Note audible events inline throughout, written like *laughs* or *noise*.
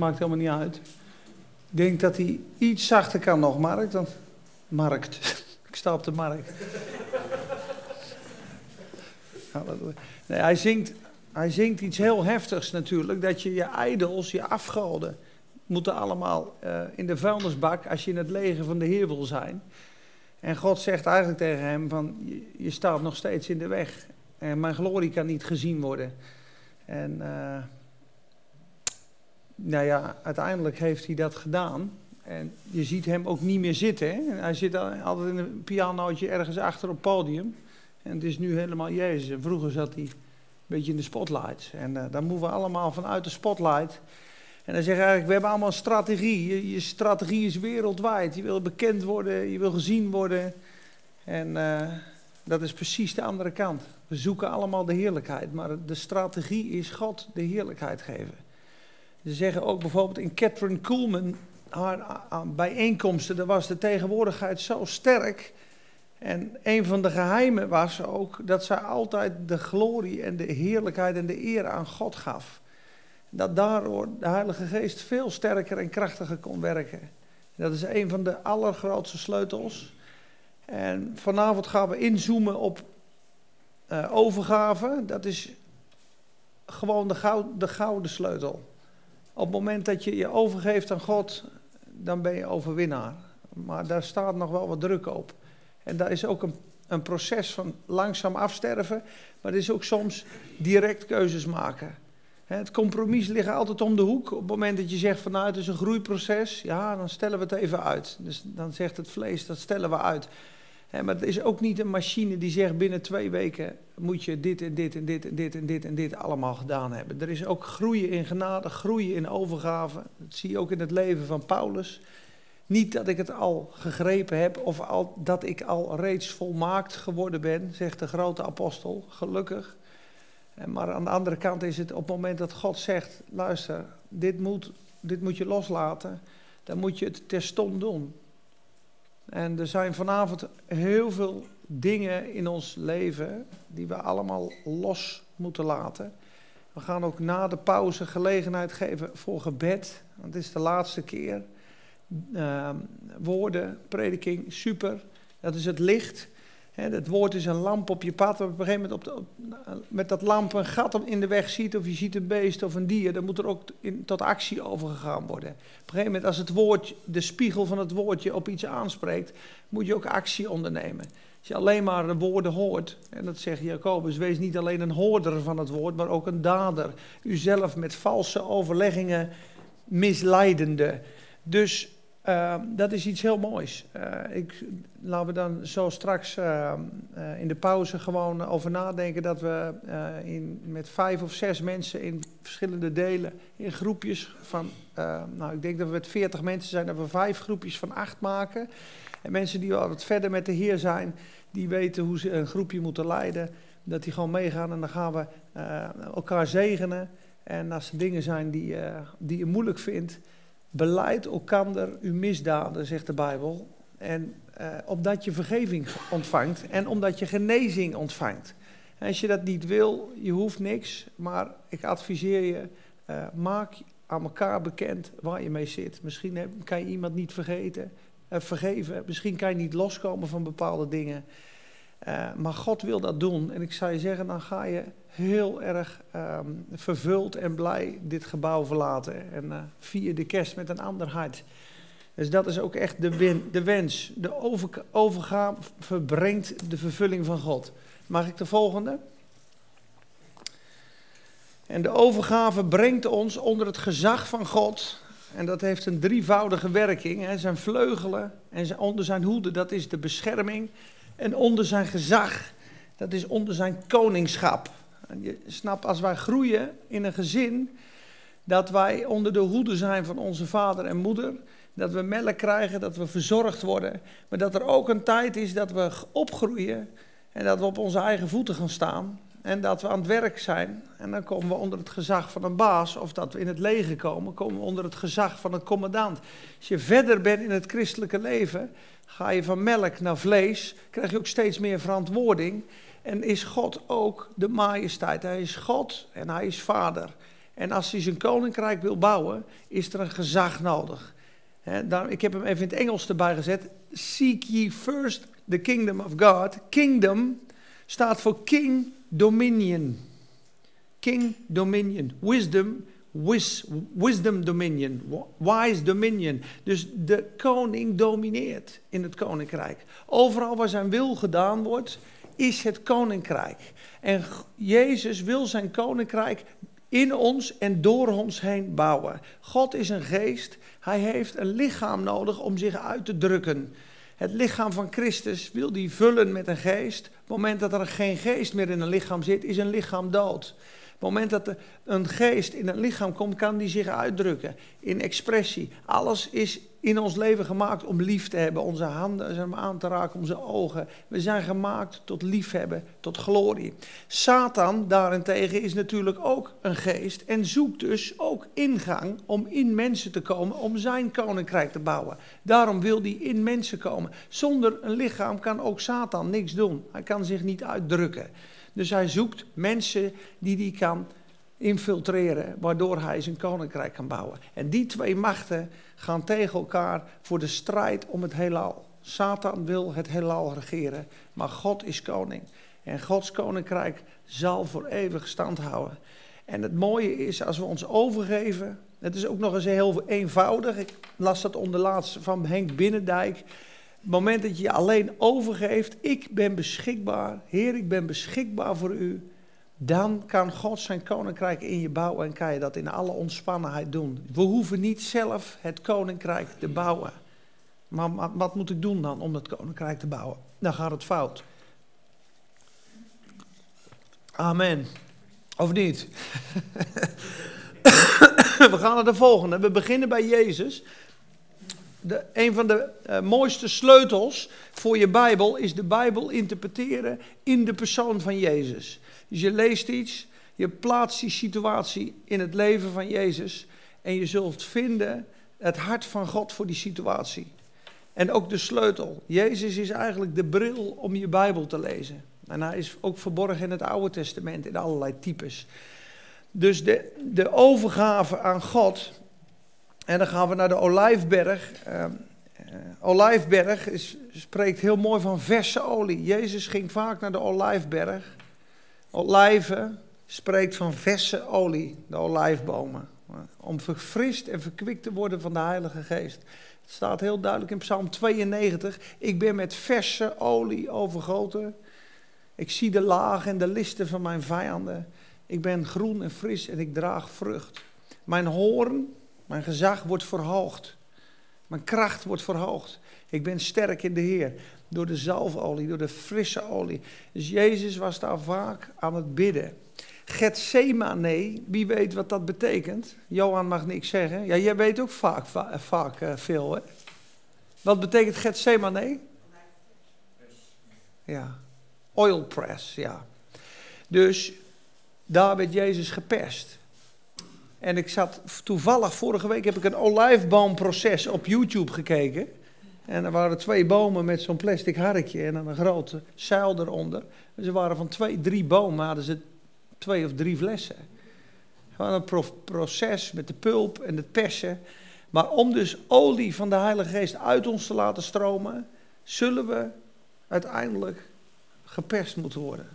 Maakt helemaal niet uit. Ik denk dat hij iets zachter kan nog, Mark. Dan... Markt. *laughs* Ik sta op de markt. *laughs* Nee, hij, zingt, hij zingt iets heel heftigs natuurlijk. Dat je je idols, je afgoden, moeten allemaal uh, in de vuilnisbak als je in het leger van de Heer wil zijn. En God zegt eigenlijk tegen hem van, je, staat nog steeds in de weg. En mijn glorie kan niet gezien worden. En... Uh, nou ja, uiteindelijk heeft hij dat gedaan. En je ziet hem ook niet meer zitten. Hè? Hij zit altijd in een pianootje ergens achter op het podium. En het is nu helemaal Jezus. Vroeger zat hij een beetje in de spotlights. En uh, dan moeten we allemaal vanuit de spotlight. En dan zeg je eigenlijk, we hebben allemaal een strategie. Je, strategie is wereldwijd. Je wil bekend worden, je wil gezien worden. En uh, dat is precies de andere kant. We zoeken allemaal de heerlijkheid. Maar de strategie is God de heerlijkheid geven. Ze zeggen ook bijvoorbeeld in Catherine Kuhlman, haar bijeenkomsten, daar was de tegenwoordigheid zo sterk. En een van de geheimen was ook dat zij altijd de glorie en de heerlijkheid en de eer aan God gaf. Dat daardoor de Heilige Geest veel sterker en krachtiger kon werken. Dat is een van de allergrootste sleutels. En vanavond gaan we inzoomen op uh, overgave. Dat is gewoon de, goud, de gouden sleutel. Op het moment dat je je overgeeft aan God, dan ben je overwinnaar. Maar daar staat nog wel wat druk op. En daar is ook een, een proces van langzaam afsterven, maar er is ook soms direct keuzes maken. Het compromis ligt altijd om de hoek. Op het moment dat je zegt van nou het is een groeiproces, ja dan stellen we het even uit. Dus dan zegt het vlees dat stellen we uit maar het is ook niet een machine die zegt binnen twee weken moet je dit en dit en dit en dit en dit en dit allemaal gedaan hebben. Er is ook groeien in genade, groeien in overgave. Dat zie je ook in het leven van Paulus. Niet dat ik het al gegrepen heb of al, dat ik al reeds volmaakt geworden ben, zegt de grote apostel, gelukkig. Maar aan de andere kant is het op het moment dat God zegt, luister, dit moet, dit moet je loslaten, dan moet je het terstond doen. En er zijn vanavond heel veel dingen in ons leven die we allemaal los moeten laten. We gaan ook na de pauze gelegenheid geven voor gebed. Want het is de laatste keer. Uh, woorden, prediking, super. Dat is het licht. Het woord is een lamp op je pad. Op een gegeven moment op met dat lamp een gat in de weg ziet, of je ziet een beest of een dier, dan moet er ook in, tot actie overgegaan worden. Op een gegeven moment, als het woord, de spiegel van het woordje op iets aanspreekt, moet je ook actie ondernemen. Als je alleen maar de woorden hoort, en dat zegt Jacobus, wees niet alleen een hoorder van het woord, maar ook een dader. Uzelf met valse overleggingen misleidende. Dus uh, dat is iets heel moois. Uh, ik, laten we dan zo straks uh, in de pauze gewoon over nadenken dat we in, met vijf of zes mensen in verschillende delen, in groepjes van, nou ik denk dat we met veertig mensen zijn, dat we vijf groepjes van acht maken. En mensen die al wat verder met de Heer zijn, die weten hoe ze een groepje moeten leiden, dat die gewoon meegaan en dan gaan we elkaar zegenen. En als er dingen zijn die, die je moeilijk vindt, Beleid elkander uw misdaden, zegt de Bijbel. En uh, opdat je vergeving ontvangt en omdat je genezing ontvangt. En als je dat niet wil, je hoeft niks, maar ik adviseer je, uh, maak aan elkaar bekend waar je mee zit. Misschien kan je iemand niet vergeten, uh, vergeven, misschien kan je niet loskomen van bepaalde dingen. Maar God wil dat doen. En ik zou je zeggen, dan ga je heel erg um, vervuld en blij dit gebouw verlaten. En uh, vier de kerst met een ander hart. Dus dat is ook echt de, win, de wens. De over, overgave brengt de vervulling van God. Mag ik de volgende? En de overgave brengt ons onder het gezag van God. En dat heeft een drievoudige werking. Hè. Zijn vleugelen en zijn, onder zijn hoede, dat is de bescherming. En onder zijn gezag, dat is onder zijn koningschap. Je snapt, als wij groeien in een gezin, dat wij onder de hoede zijn van onze vader en moeder. Dat we melk krijgen, dat we verzorgd worden. Maar dat er ook een tijd is dat we opgroeien en dat we op onze eigen voeten gaan staan. En dat we aan het werk zijn. En dan komen we onder het gezag van een baas. Of dat we in het leger komen, komen we onder het gezag van een commandant. Als je verder bent in het christelijke leven, ga je van melk naar vlees. Krijg je ook steeds meer verantwoording. En is God ook de majesteit. Hij is God en hij is vader. En als hij zijn koninkrijk wil bouwen, is er een gezag nodig. ik heb hem even in het Engels erbij gezet. Seek ye first the kingdom of God. Kingdom staat voor king dominion. King dominion. Wisdom Wis, wisdom dominion, wise dominion. Dus de koning domineert in het koninkrijk. Overal waar zijn wil gedaan wordt, is het koninkrijk. En Jezus wil zijn koninkrijk in ons en door ons heen bouwen. God is een geest. Hij heeft een lichaam nodig om zich uit te drukken. Het lichaam van Christus wil die vullen met een geest. Op het moment dat er geen geest meer in een lichaam zit, is een lichaam dood het moment dat er een geest in een lichaam komt, kan die zich uitdrukken in expressie. Alles is in ons leven gemaakt om lief te hebben. Onze handen zijn om aan te raken, onze ogen. We zijn gemaakt tot liefhebben, tot glorie. Satan daarentegen is natuurlijk ook een geest en zoekt dus ook ingang om in mensen te komen, om zijn koninkrijk te bouwen. Daarom wil hij in mensen komen. Zonder een lichaam kan ook Satan niks doen. Hij kan zich niet uitdrukken. Dus hij zoekt mensen die hij kan infiltreren, waardoor hij zijn koninkrijk kan bouwen. En die twee machten gaan tegen elkaar voor de strijd om het heelal. Satan wil het heelal regeren, maar God is koning. En Gods koninkrijk zal voor eeuwig stand houden. En het mooie is, als we ons overgeven, het is ook nog eens heel eenvoudig. Ik las dat onderlaatst van Henk Binnendijk het moment dat je je alleen overgeeft, ik ben beschikbaar, Heer, ik ben beschikbaar voor u, dan kan God zijn koninkrijk in je bouwen en kan je dat in alle ontspannenheid doen. We hoeven niet zelf het koninkrijk te bouwen. Maar wat moet ik doen dan om het koninkrijk te bouwen? Dan gaat het fout. Amen. Of niet? *laughs* We gaan naar de volgende. We beginnen bij Jezus de, een van de uh, mooiste sleutels voor je Bijbel is de Bijbel interpreteren in de persoon van Jezus. Dus je leest iets, je plaatst die situatie in het leven van Jezus en je zult vinden het hart van God voor die situatie. En ook de sleutel. Jezus is eigenlijk de bril om je Bijbel te lezen. En hij is ook verborgen in het Oude Testament in allerlei types. Dus de, de overgave aan God en dan gaan we naar de Olijfberg. Uh, Olijfberg is, spreekt heel mooi van verse olie. Jezus ging vaak naar de Olijfberg. Olijven spreekt van verse olie, de olijfbomen. Om verfrist en verkwikt te worden van de Heilige Geest. Het staat heel duidelijk in Psalm 92. Ik ben met verse olie overgoten. Ik zie de lagen en de listen van mijn vijanden. Ik ben groen en fris en ik draag vrucht. Mijn hoorn mijn gezag wordt verhoogd. Mijn kracht wordt verhoogd. Ik ben sterk in de Heer. Door de zalfolie, door de frisse olie. Dus Jezus was daar vaak aan het bidden. Gethsemane, wie weet wat dat betekent? Johan mag niks zeggen. Ja, jij weet ook vaak, vaak uh, veel, hè? Wat betekent Gethsemane? Ja, oil press, ja. Dus daar werd Jezus gepest. En ik zat toevallig, vorige week heb ik een olijfboomproces op YouTube gekeken. En er waren twee bomen met zo'n plastic harkje en een grote zuil eronder. En ze waren van twee, drie bomen, hadden ze twee of drie flessen. Gewoon een proces met de pulp en het persen. Maar om dus olie van de Heilige Geest uit ons te laten stromen, zullen we uiteindelijk geperst moeten worden.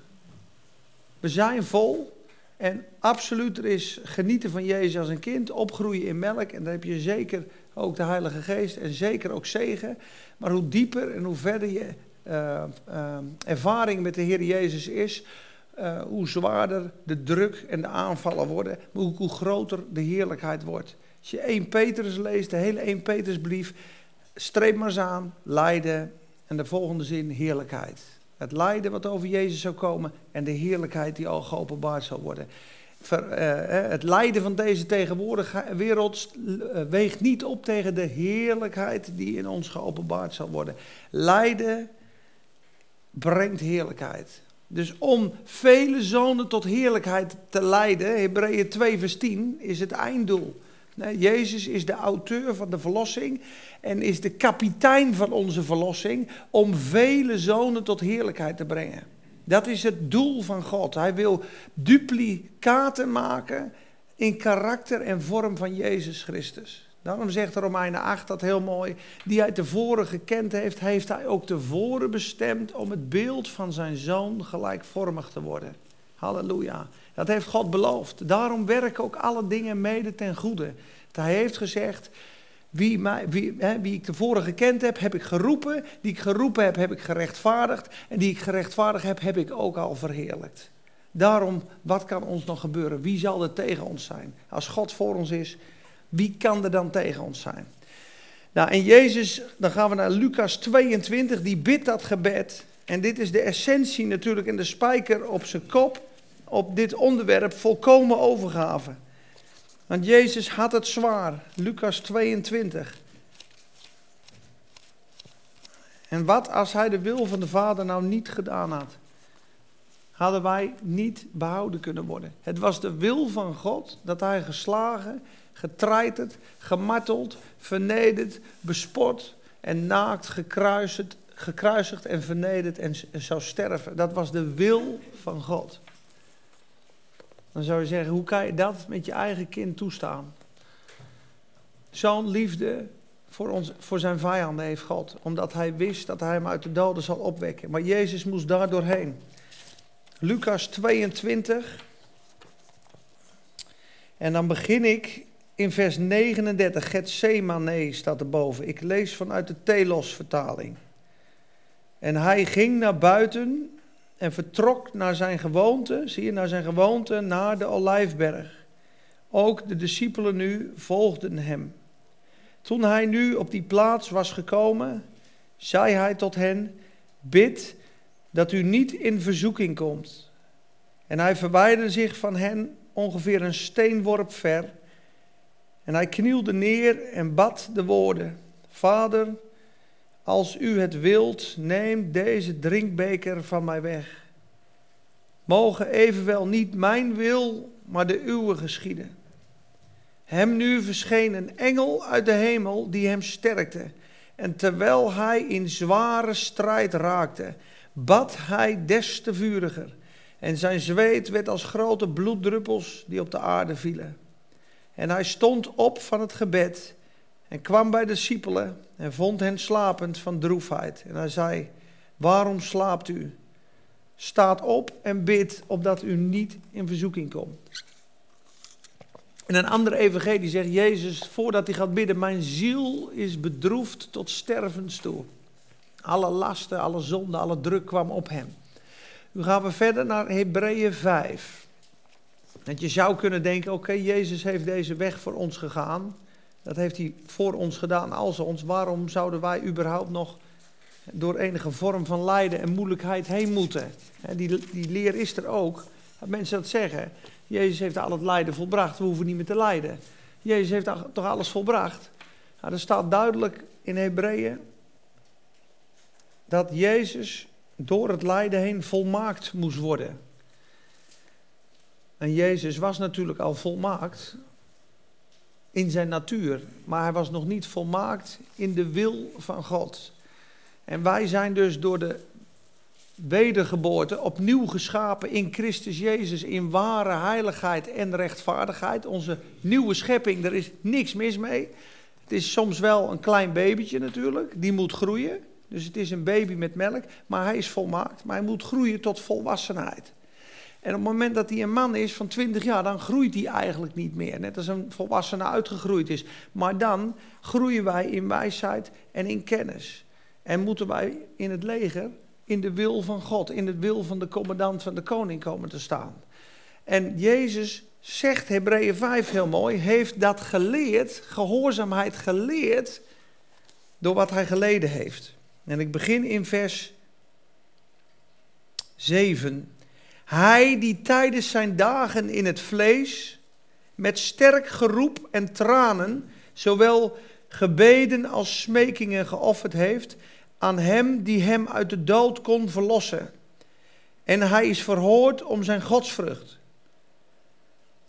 We zijn vol, en absoluut, er is genieten van Jezus als een kind, opgroeien in melk. En dan heb je zeker ook de Heilige Geest en zeker ook zegen. Maar hoe dieper en hoe verder je uh, uh, ervaring met de Heer Jezus is, uh, hoe zwaarder de druk en de aanvallen worden, hoe, hoe groter de heerlijkheid wordt. Als je 1 Petrus leest, de hele 1 Petrusbrief, streep maar eens aan, lijden en de volgende zin heerlijkheid. Het lijden wat over Jezus zou komen en de heerlijkheid die al geopenbaard zal worden. Ver, uh, het lijden van deze tegenwoordige wereld uh, weegt niet op tegen de heerlijkheid die in ons geopenbaard zal worden. Lijden brengt heerlijkheid. Dus om vele zonen tot heerlijkheid te leiden, Hebreeën 2 vers 10, is het einddoel. Jezus is de auteur van de verlossing en is de kapitein van onze verlossing om vele zonen tot heerlijkheid te brengen. Dat is het doel van God. Hij wil duplicaten maken in karakter en vorm van Jezus Christus. Daarom zegt Romeinen 8 dat heel mooi. Die hij tevoren gekend heeft, heeft hij ook tevoren bestemd om het beeld van zijn zoon gelijkvormig te worden. Halleluja. Dat heeft God beloofd. Daarom werken ook alle dingen mede ten goede. Hij heeft gezegd, wie, mij, wie, hè, wie ik tevoren gekend heb, heb ik geroepen. Die ik geroepen heb, heb ik gerechtvaardigd. En die ik gerechtvaardigd heb, heb ik ook al verheerlijkt. Daarom, wat kan ons nog gebeuren? Wie zal er tegen ons zijn? Als God voor ons is, wie kan er dan tegen ons zijn? Nou, en Jezus, dan gaan we naar Lucas 22, die bidt dat gebed. En dit is de essentie natuurlijk en de spijker op zijn kop op dit onderwerp, volkomen overgave. Want Jezus had het zwaar. Lucas 22. En wat als hij de wil van de Vader nou niet gedaan had? Hadden wij niet behouden kunnen worden. Het was de wil van God dat hij geslagen, getreiterd, gemarteld, vernederd, bespot en naakt, gekruisigd, gekruisigd en vernederd en zou sterven. Dat was de wil van God. Dan zou je zeggen, hoe kan je dat met je eigen kind toestaan? Zo'n liefde voor, ons, voor zijn vijanden heeft God, omdat hij wist dat hij hem uit de doden zal opwekken. Maar Jezus moest daar doorheen. Lucas 22. En dan begin ik in vers 39. Gethsemane staat erboven. Ik lees vanuit de Telos-vertaling. En hij ging naar buiten en vertrok naar zijn gewoonte, zie je, naar zijn gewoonte, naar de Olijfberg. Ook de discipelen nu volgden hem. Toen hij nu op die plaats was gekomen, zei hij tot hen: Bid dat u niet in verzoeking komt. En hij verwijderde zich van hen ongeveer een steenworp ver. En hij knielde neer en bad de woorden: Vader, als u het wilt, neem deze drinkbeker van mij weg. Mogen evenwel niet mijn wil, maar de uwe geschieden. Hem nu verscheen een engel uit de hemel die hem sterkte. En terwijl hij in zware strijd raakte, bad hij des te vuriger. En zijn zweet werd als grote bloeddruppels die op de aarde vielen. En hij stond op van het gebed en kwam bij de discipelen en vond hen slapend van droefheid. En hij zei, waarom slaapt u? Staat op en bid, opdat u niet in verzoeking komt. En een andere evangelie zegt Jezus, voordat hij gaat bidden, mijn ziel is bedroefd tot stervens toe. Alle lasten, alle zonden, alle druk kwam op hem. Nu gaan we verder naar Hebreeën 5. Dat je zou kunnen denken, oké, Jezus heeft deze weg voor ons gegaan. Dat heeft hij voor ons gedaan als ons. Waarom zouden wij überhaupt nog door enige vorm van lijden en moeilijkheid heen moeten? Die, die leer is er ook. Dat mensen dat zeggen. Jezus heeft al het lijden volbracht, we hoeven niet meer te lijden. Jezus heeft toch alles volbracht? Nou, er staat duidelijk in Hebreeën dat Jezus door het lijden heen volmaakt moest worden. En Jezus was natuurlijk al volmaakt, in zijn natuur, maar hij was nog niet volmaakt in de wil van God. En wij zijn dus door de wedergeboorte opnieuw geschapen in Christus Jezus in ware heiligheid en rechtvaardigheid. Onze nieuwe schepping, er is niks mis mee. Het is soms wel een klein babytje natuurlijk, die moet groeien. Dus het is een baby met melk, maar hij is volmaakt. Maar hij moet groeien tot volwassenheid. En op het moment dat hij een man is van 20 jaar, dan groeit hij eigenlijk niet meer. Net als een volwassene uitgegroeid is. Maar dan groeien wij in wijsheid en in kennis. En moeten wij in het leger in de wil van God, in het wil van de commandant van de koning komen te staan. En Jezus zegt, Hebreeën 5 heel mooi, heeft dat geleerd, gehoorzaamheid geleerd, door wat hij geleden heeft. En ik begin in vers 7. Hij die tijdens zijn dagen in het vlees met sterk geroep en tranen, zowel gebeden als smekingen geofferd heeft aan hem die hem uit de dood kon verlossen. En hij is verhoord om zijn godsvrucht.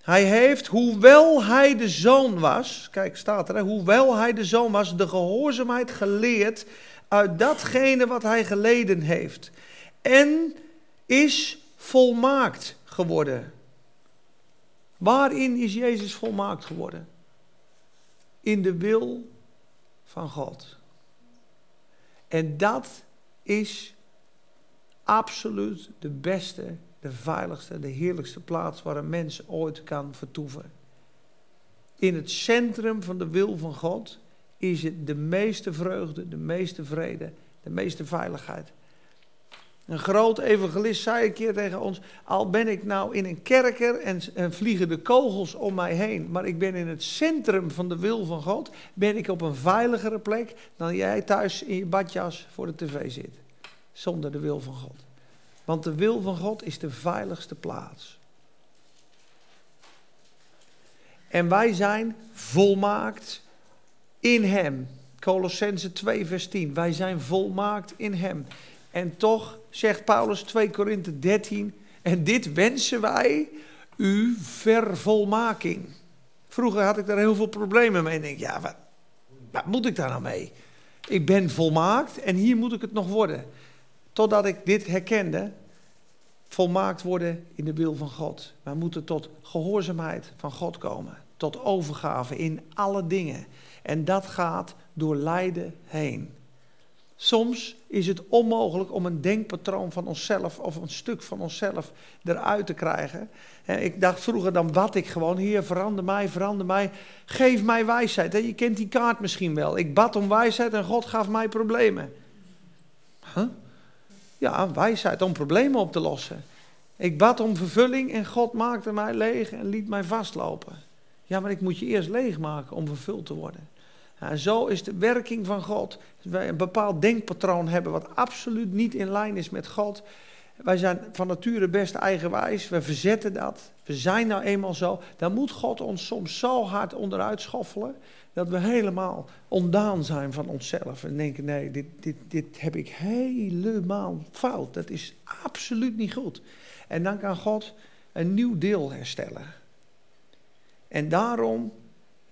Hij heeft, hoewel hij de zoon was, kijk staat er, hoewel hij de zoon was, de gehoorzaamheid geleerd uit datgene wat hij geleden heeft. En is volmaakt geworden. Waarin is Jezus volmaakt geworden? In de wil van God. En dat is absoluut de beste, de veiligste, de heerlijkste plaats waar een mens ooit kan vertoeven. In het centrum van de wil van God is het de meeste vreugde, de meeste vrede, de meeste veiligheid. Een groot evangelist zei een keer tegen ons: Al ben ik nou in een kerker en, en, vliegen de kogels om mij heen, maar ik ben in het centrum van de wil van God, ben ik op een veiligere plek dan jij thuis in je badjas voor de tv zit. Zonder de wil van God. Want de wil van God is de veiligste plaats. En wij zijn volmaakt in Hem. Colossense 2, vers 10. Wij zijn volmaakt in Hem. En toch zegt Paulus 2 Korinthe 13, en dit wensen wij u vervolmaking. Vroeger had ik daar heel veel problemen mee. En denk, ja, wat, wat moet ik daar nou mee? Ik ben volmaakt en hier moet ik het nog worden. Totdat ik dit herkende, volmaakt worden in de wil van God. Wij moeten tot gehoorzaamheid van God komen. Tot overgave in alle dingen. En dat gaat door lijden heen. Soms is het onmogelijk om een denkpatroon van onszelf of een stuk van onszelf eruit te krijgen. ik dacht vroeger, dan bad ik gewoon, Heer, verander mij, verander mij, geef mij wijsheid. Je kent die kaart misschien wel. Ik bad om wijsheid en God gaf mij problemen. Huh? Ja, wijsheid om problemen op te lossen. Ik bad om vervulling en God maakte mij leeg en liet mij vastlopen. Ja, maar ik moet je eerst leegmaken om vervuld te worden. Zo is de werking van God. Wij een bepaald denkpatroon hebben wat absoluut niet in lijn is met God. Wij zijn van nature best eigenwijs. We verzetten dat. We zijn nou eenmaal zo. Dan moet God ons soms zo hard onderuit schoffelen. Dat we helemaal ondaan zijn van onszelf. En denken: nee, dit, dit, dit heb ik helemaal fout. Dat is absoluut niet goed. En dan kan God een nieuw deel herstellen. En daarom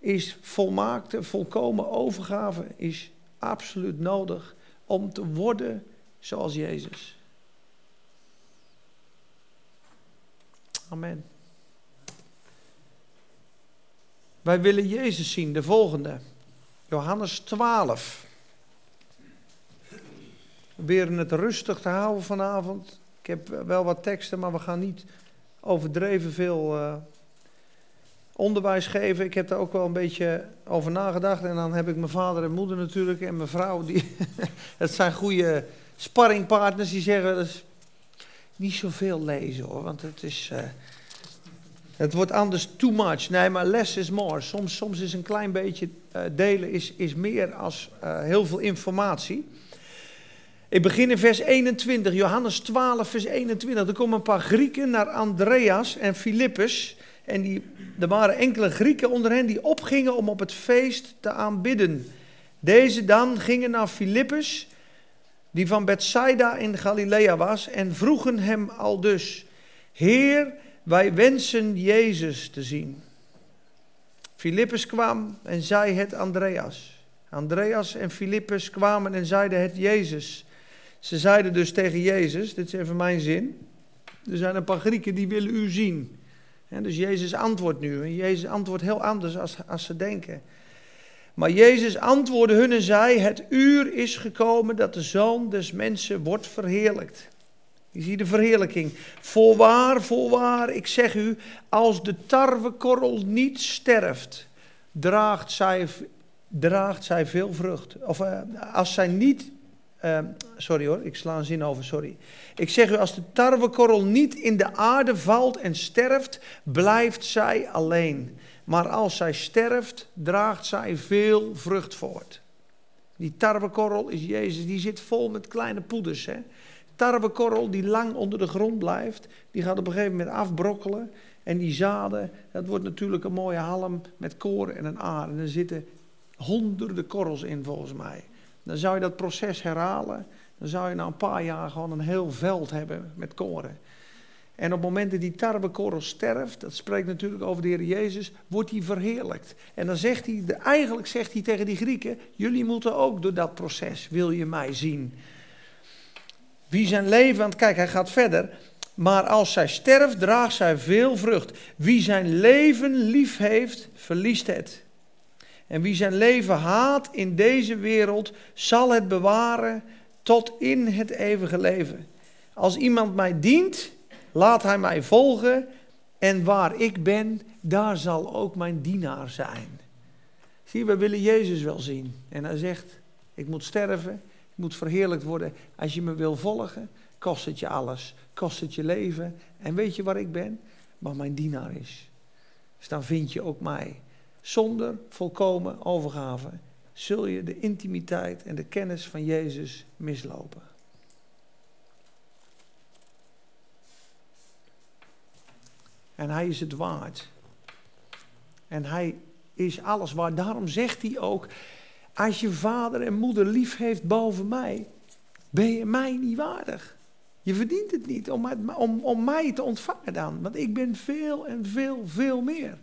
is volmaakte, volkomen overgave is absoluut nodig om te worden zoals Jezus. Amen. Wij willen Jezus zien, de volgende. Johannes 12. We proberen het rustig te houden vanavond. Ik heb wel wat teksten, maar we gaan niet overdreven veel uh, onderwijs geven. Ik heb daar ook wel een beetje over nagedacht. En dan heb ik mijn vader en moeder natuurlijk en mijn vrouw. Die, *laughs* dat zijn goede sparringpartners die zeggen... Dat is niet zoveel lezen hoor, want het is... Uh, het wordt anders too much. Nee, maar less is more. Soms, soms is een klein beetje uh, delen is, is meer als uh, heel veel informatie. Ik begin in vers 21, Johannes 12, vers 21. Er komen een paar Grieken naar Andreas en Filippus. En die, er waren enkele Grieken onder hen die opgingen om op het feest te aanbidden. Deze dan gingen naar Filippus, die van Bethsaida in Galilea was, en vroegen hem al dus: Heer, wij wensen Jezus te zien. Filippus kwam en zei het Andreas. Andreas en Filippus kwamen en zeiden het Jezus. Ze zeiden dus tegen Jezus, dit is even mijn zin. Er zijn een paar Grieken die willen u zien. En dus Jezus antwoordt nu. En Jezus antwoordt heel anders als, als ze denken. Maar Jezus antwoordde hun en zei: Het uur is gekomen dat de zoon des mensen wordt verheerlijkt. Je ziet de verheerlijking. Voorwaar, voorwaar, ik zeg u, als de tarwekorrel niet sterft, draagt zij, draagt zij veel vrucht. Of uh, als zij niet Ehm, sorry hoor, ik sla een zin over, sorry. Ik zeg u, als de tarwekorrel niet in de aarde valt en sterft, blijft zij alleen. Maar als zij sterft, draagt zij veel vrucht voort. Die tarwekorrel is Jezus, die zit vol met kleine poeders. Hè? Tarwekorrel die lang onder de grond blijft, die gaat op een gegeven moment afbrokkelen. En die zaden, dat wordt natuurlijk een mooie halm met koren en een aar. En er zitten honderden korrels in volgens mij. Dan zou je dat proces herhalen. Dan zou je na een paar jaar gewoon een heel veld hebben met koren. En op het moment dat die tarwekorrel sterft, dat spreekt natuurlijk over de Heer Jezus, wordt hij verheerlijkt. En dan zegt hij, eigenlijk zegt hij tegen die Grieken, jullie moeten ook door dat proces, wil je mij zien. Wie zijn leven, want kijk, hij gaat verder. Maar als zij sterft, draagt zij veel vrucht. Wie zijn leven lief heeft, verliest het. En wie zijn leven haat in deze wereld, zal het bewaren tot in het eeuwige leven. Als iemand mij dient, laat hij mij volgen. En waar ik ben, daar zal ook mijn dienaar zijn. Zie, we willen Jezus wel zien. En hij zegt, ik moet sterven, ik moet verheerlijkt worden. Als je me wil volgen, kost het je alles. Kost het je leven. En weet je waar ik ben? Waar mijn dienaar is. Dus dan vind je ook mij. Zonder volkomen overgave zul je de intimiteit en de kennis van Jezus mislopen. En hij is het waard. En hij is alles waard. Daarom zegt hij ook, als je vader en moeder lief heeft boven mij, ben je mij niet waardig. Je verdient het niet om, om, om mij te ontvangen dan. Want ik ben veel en veel, veel meer.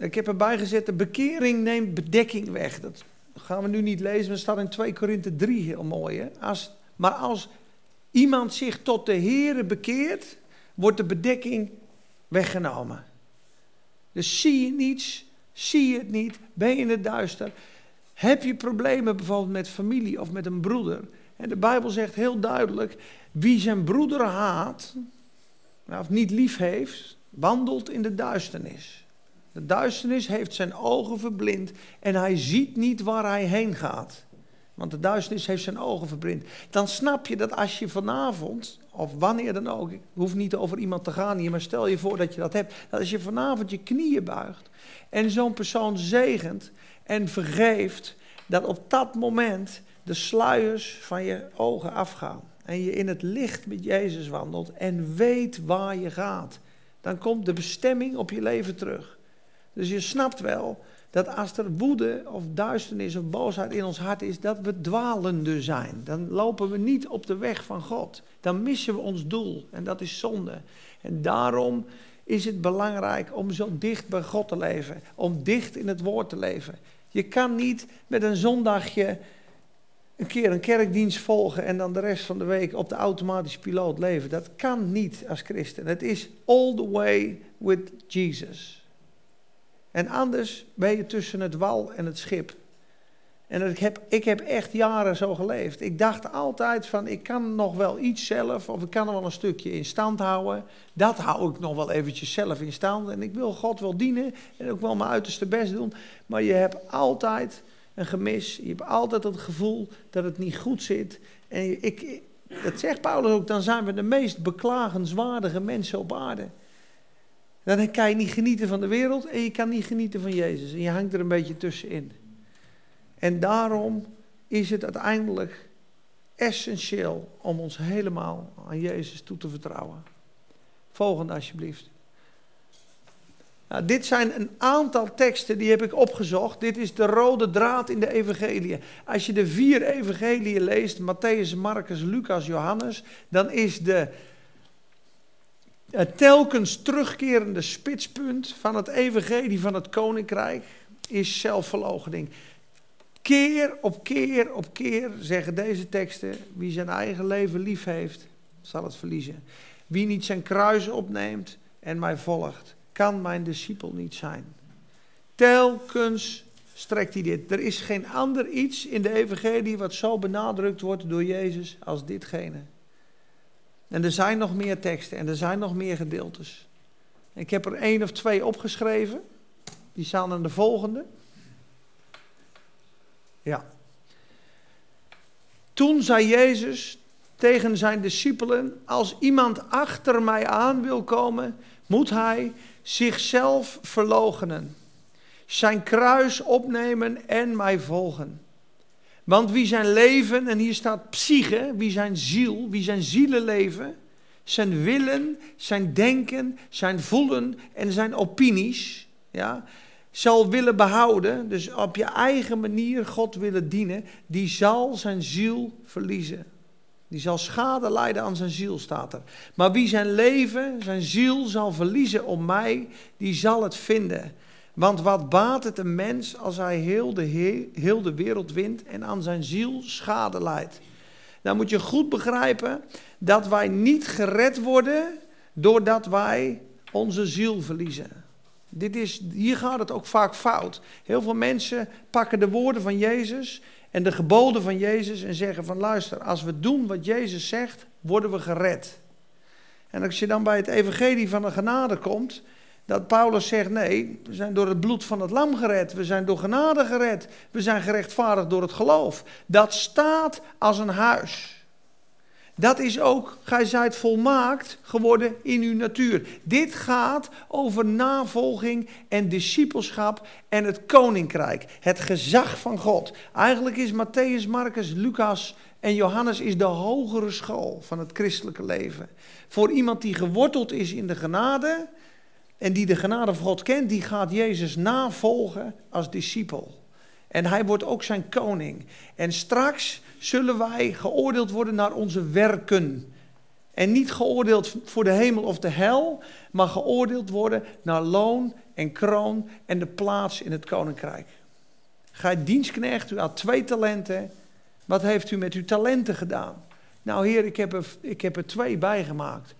Ik heb erbij gezet, de bekering neemt bedekking weg. Dat gaan we nu niet lezen, maar staat in 2 Korinthe 3 heel mooi. Hè? Als, maar als iemand zich tot de Here bekeert, wordt de bedekking weggenomen. Dus zie je niets, zie je het niet, ben je in het duister. Heb je problemen bijvoorbeeld met familie of met een broeder? En de Bijbel zegt heel duidelijk, wie zijn broeder haat, of niet lief heeft, wandelt in de duisternis. De duisternis heeft zijn ogen verblind en hij ziet niet waar hij heen gaat. Want de duisternis heeft zijn ogen verblind. Dan snap je dat als je vanavond, of wanneer dan ook, hoeft niet over iemand te gaan hier, maar stel je voor dat je dat hebt. Dat als je vanavond je knieën buigt en zo'n persoon zegent en vergeeft, dat op dat moment de sluiers van je ogen afgaan. En je in het licht met Jezus wandelt en weet waar je gaat. Dan komt de bestemming op je leven terug. Dus je snapt wel dat als er woede of duisternis of boosheid in ons hart is, dat we dwalende zijn. Dan lopen we niet op de weg van God. Dan missen we ons doel en dat is zonde. En daarom is het belangrijk om zo dicht bij God te leven, om dicht in het woord te leven. Je kan niet met een zondagje een keer een kerkdienst volgen en dan de rest van de week op de automatische piloot leven. Dat kan niet als christen. Het is all the way with Jesus. En anders ben je tussen het wal en het schip. En ik heb, ik heb echt jaren zo geleefd. Ik dacht altijd van, ik kan nog wel iets zelf, of ik kan nog wel een stukje in stand houden. Dat hou ik nog wel eventjes zelf in stand. En ik wil God wel dienen en ook wel mijn uiterste best doen. Maar je hebt altijd een gemis. Je hebt altijd het gevoel dat het niet goed zit. En ik, dat zegt Paulus ook, dan zijn we de meest beklagenswaardige mensen op aarde. Dan kan je niet genieten van de wereld en je kan niet genieten van Jezus. En je hangt er een beetje tussenin. En daarom is het uiteindelijk essentieel om ons helemaal aan Jezus toe te vertrouwen. Volgende alsjeblieft. Nou, dit zijn een aantal teksten die heb ik opgezocht. Dit is de rode draad in de evangelie. Als je de vier evangelieën leest, Matthäus, Marcus, Lucas, Johannes, dan is de het telkens terugkerende spitspunt van het evangelie van het koninkrijk is zelfverloochening. Keer op keer op keer zeggen deze teksten: wie zijn eigen leven lief heeft, zal het verliezen. Wie niet zijn kruis opneemt en mij volgt, kan mijn discipel niet zijn. Telkens strekt hij dit. Er is geen ander iets in de evangelie wat zo benadrukt wordt door Jezus als ditgene. En er zijn nog meer teksten en er zijn nog meer gedeeltes. Ik heb er één of twee opgeschreven. Die staan in de volgende. Ja. Toen zei Jezus tegen zijn discipelen: Als iemand achter mij aan wil komen, moet hij zichzelf verloochenen, zijn kruis opnemen en mij volgen. Want wie zijn leven, en hier staat psyche, wie zijn ziel, wie zijn zielenleven, zijn willen, zijn denken, zijn voelen en zijn opinies, ja, zal willen behouden, dus op je eigen manier God willen dienen, die zal zijn ziel verliezen. Die zal schade lijden aan zijn ziel, staat er. Maar wie zijn leven, zijn ziel zal verliezen om mij, die zal het vinden. Want wat baat het een mens als hij heel de, heel de wereld wint en aan zijn ziel schade leidt? Dan moet je goed begrijpen dat wij niet gered worden doordat wij onze ziel verliezen. Dit is, hier gaat het ook vaak fout. Heel veel mensen pakken de woorden van Jezus en de geboden van Jezus en zeggen van luister, als we doen wat Jezus zegt, worden we gered. En als je dan bij het evangelie van de genade komt, dat Paulus zegt nee, we zijn door het bloed van het lam gered, we zijn door genade gered, we zijn gerechtvaardigd door het geloof. Dat staat als een huis. Dat is ook, gij zijt volmaakt geworden in uw natuur. Dit gaat over navolging en discipelschap en het koninkrijk. Het gezag van God. Eigenlijk is Matthäus, Marcus, Lucas en Johannes is de hogere school van het christelijke leven. Voor iemand die geworteld is in de genade en die de genade van God kent, die gaat Jezus navolgen als discipel. En hij wordt ook zijn koning. En straks zullen wij geoordeeld worden naar onze werken. En niet geoordeeld voor de hemel of de hel, maar geoordeeld worden naar loon en kroon en de plaats in het koninkrijk. Gij dienstknecht, u had twee talenten. Wat heeft u met uw talenten gedaan? Nou heer, ik heb er, ik heb er twee bijgemaakt.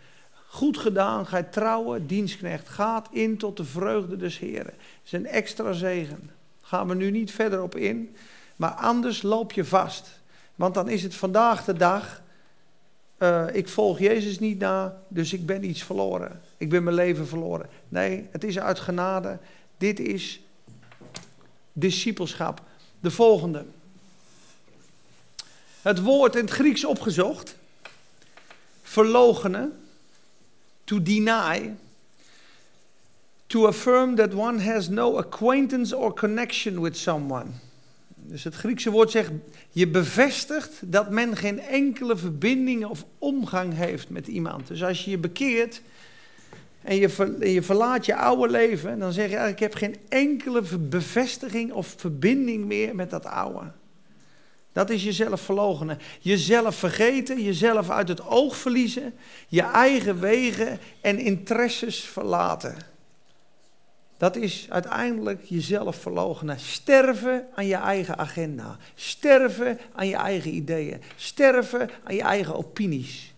Goed gedaan, gij trouwe dienstknecht. Gaat in tot de vreugde des Heren. Dat is een extra zegen. Gaan we nu niet verder op in. Maar anders loop je vast. Want dan is het vandaag de dag. Uh, ik volg Jezus niet na, dus ik ben iets verloren. Ik ben mijn leven verloren. Nee, het is uit genade. Dit is discipelschap. De volgende. Het woord in het Grieks opgezocht. Verlogenen. To deny. To affirm that one has no acquaintance or connection with someone. Dus het Griekse woord zegt, je bevestigt dat men geen enkele verbinding of omgang heeft met iemand. Dus als je je bekeert en je, je verlaat je oude leven, dan zeg je ik heb geen enkele bevestiging of verbinding meer met dat oude. Dat is jezelf verloochenen. Jezelf vergeten, jezelf uit het oog verliezen, je eigen wegen en interesses verlaten. Dat is uiteindelijk jezelf verloochenen. Sterven aan je eigen agenda. Sterven aan je eigen ideeën. Sterven aan je eigen opinies.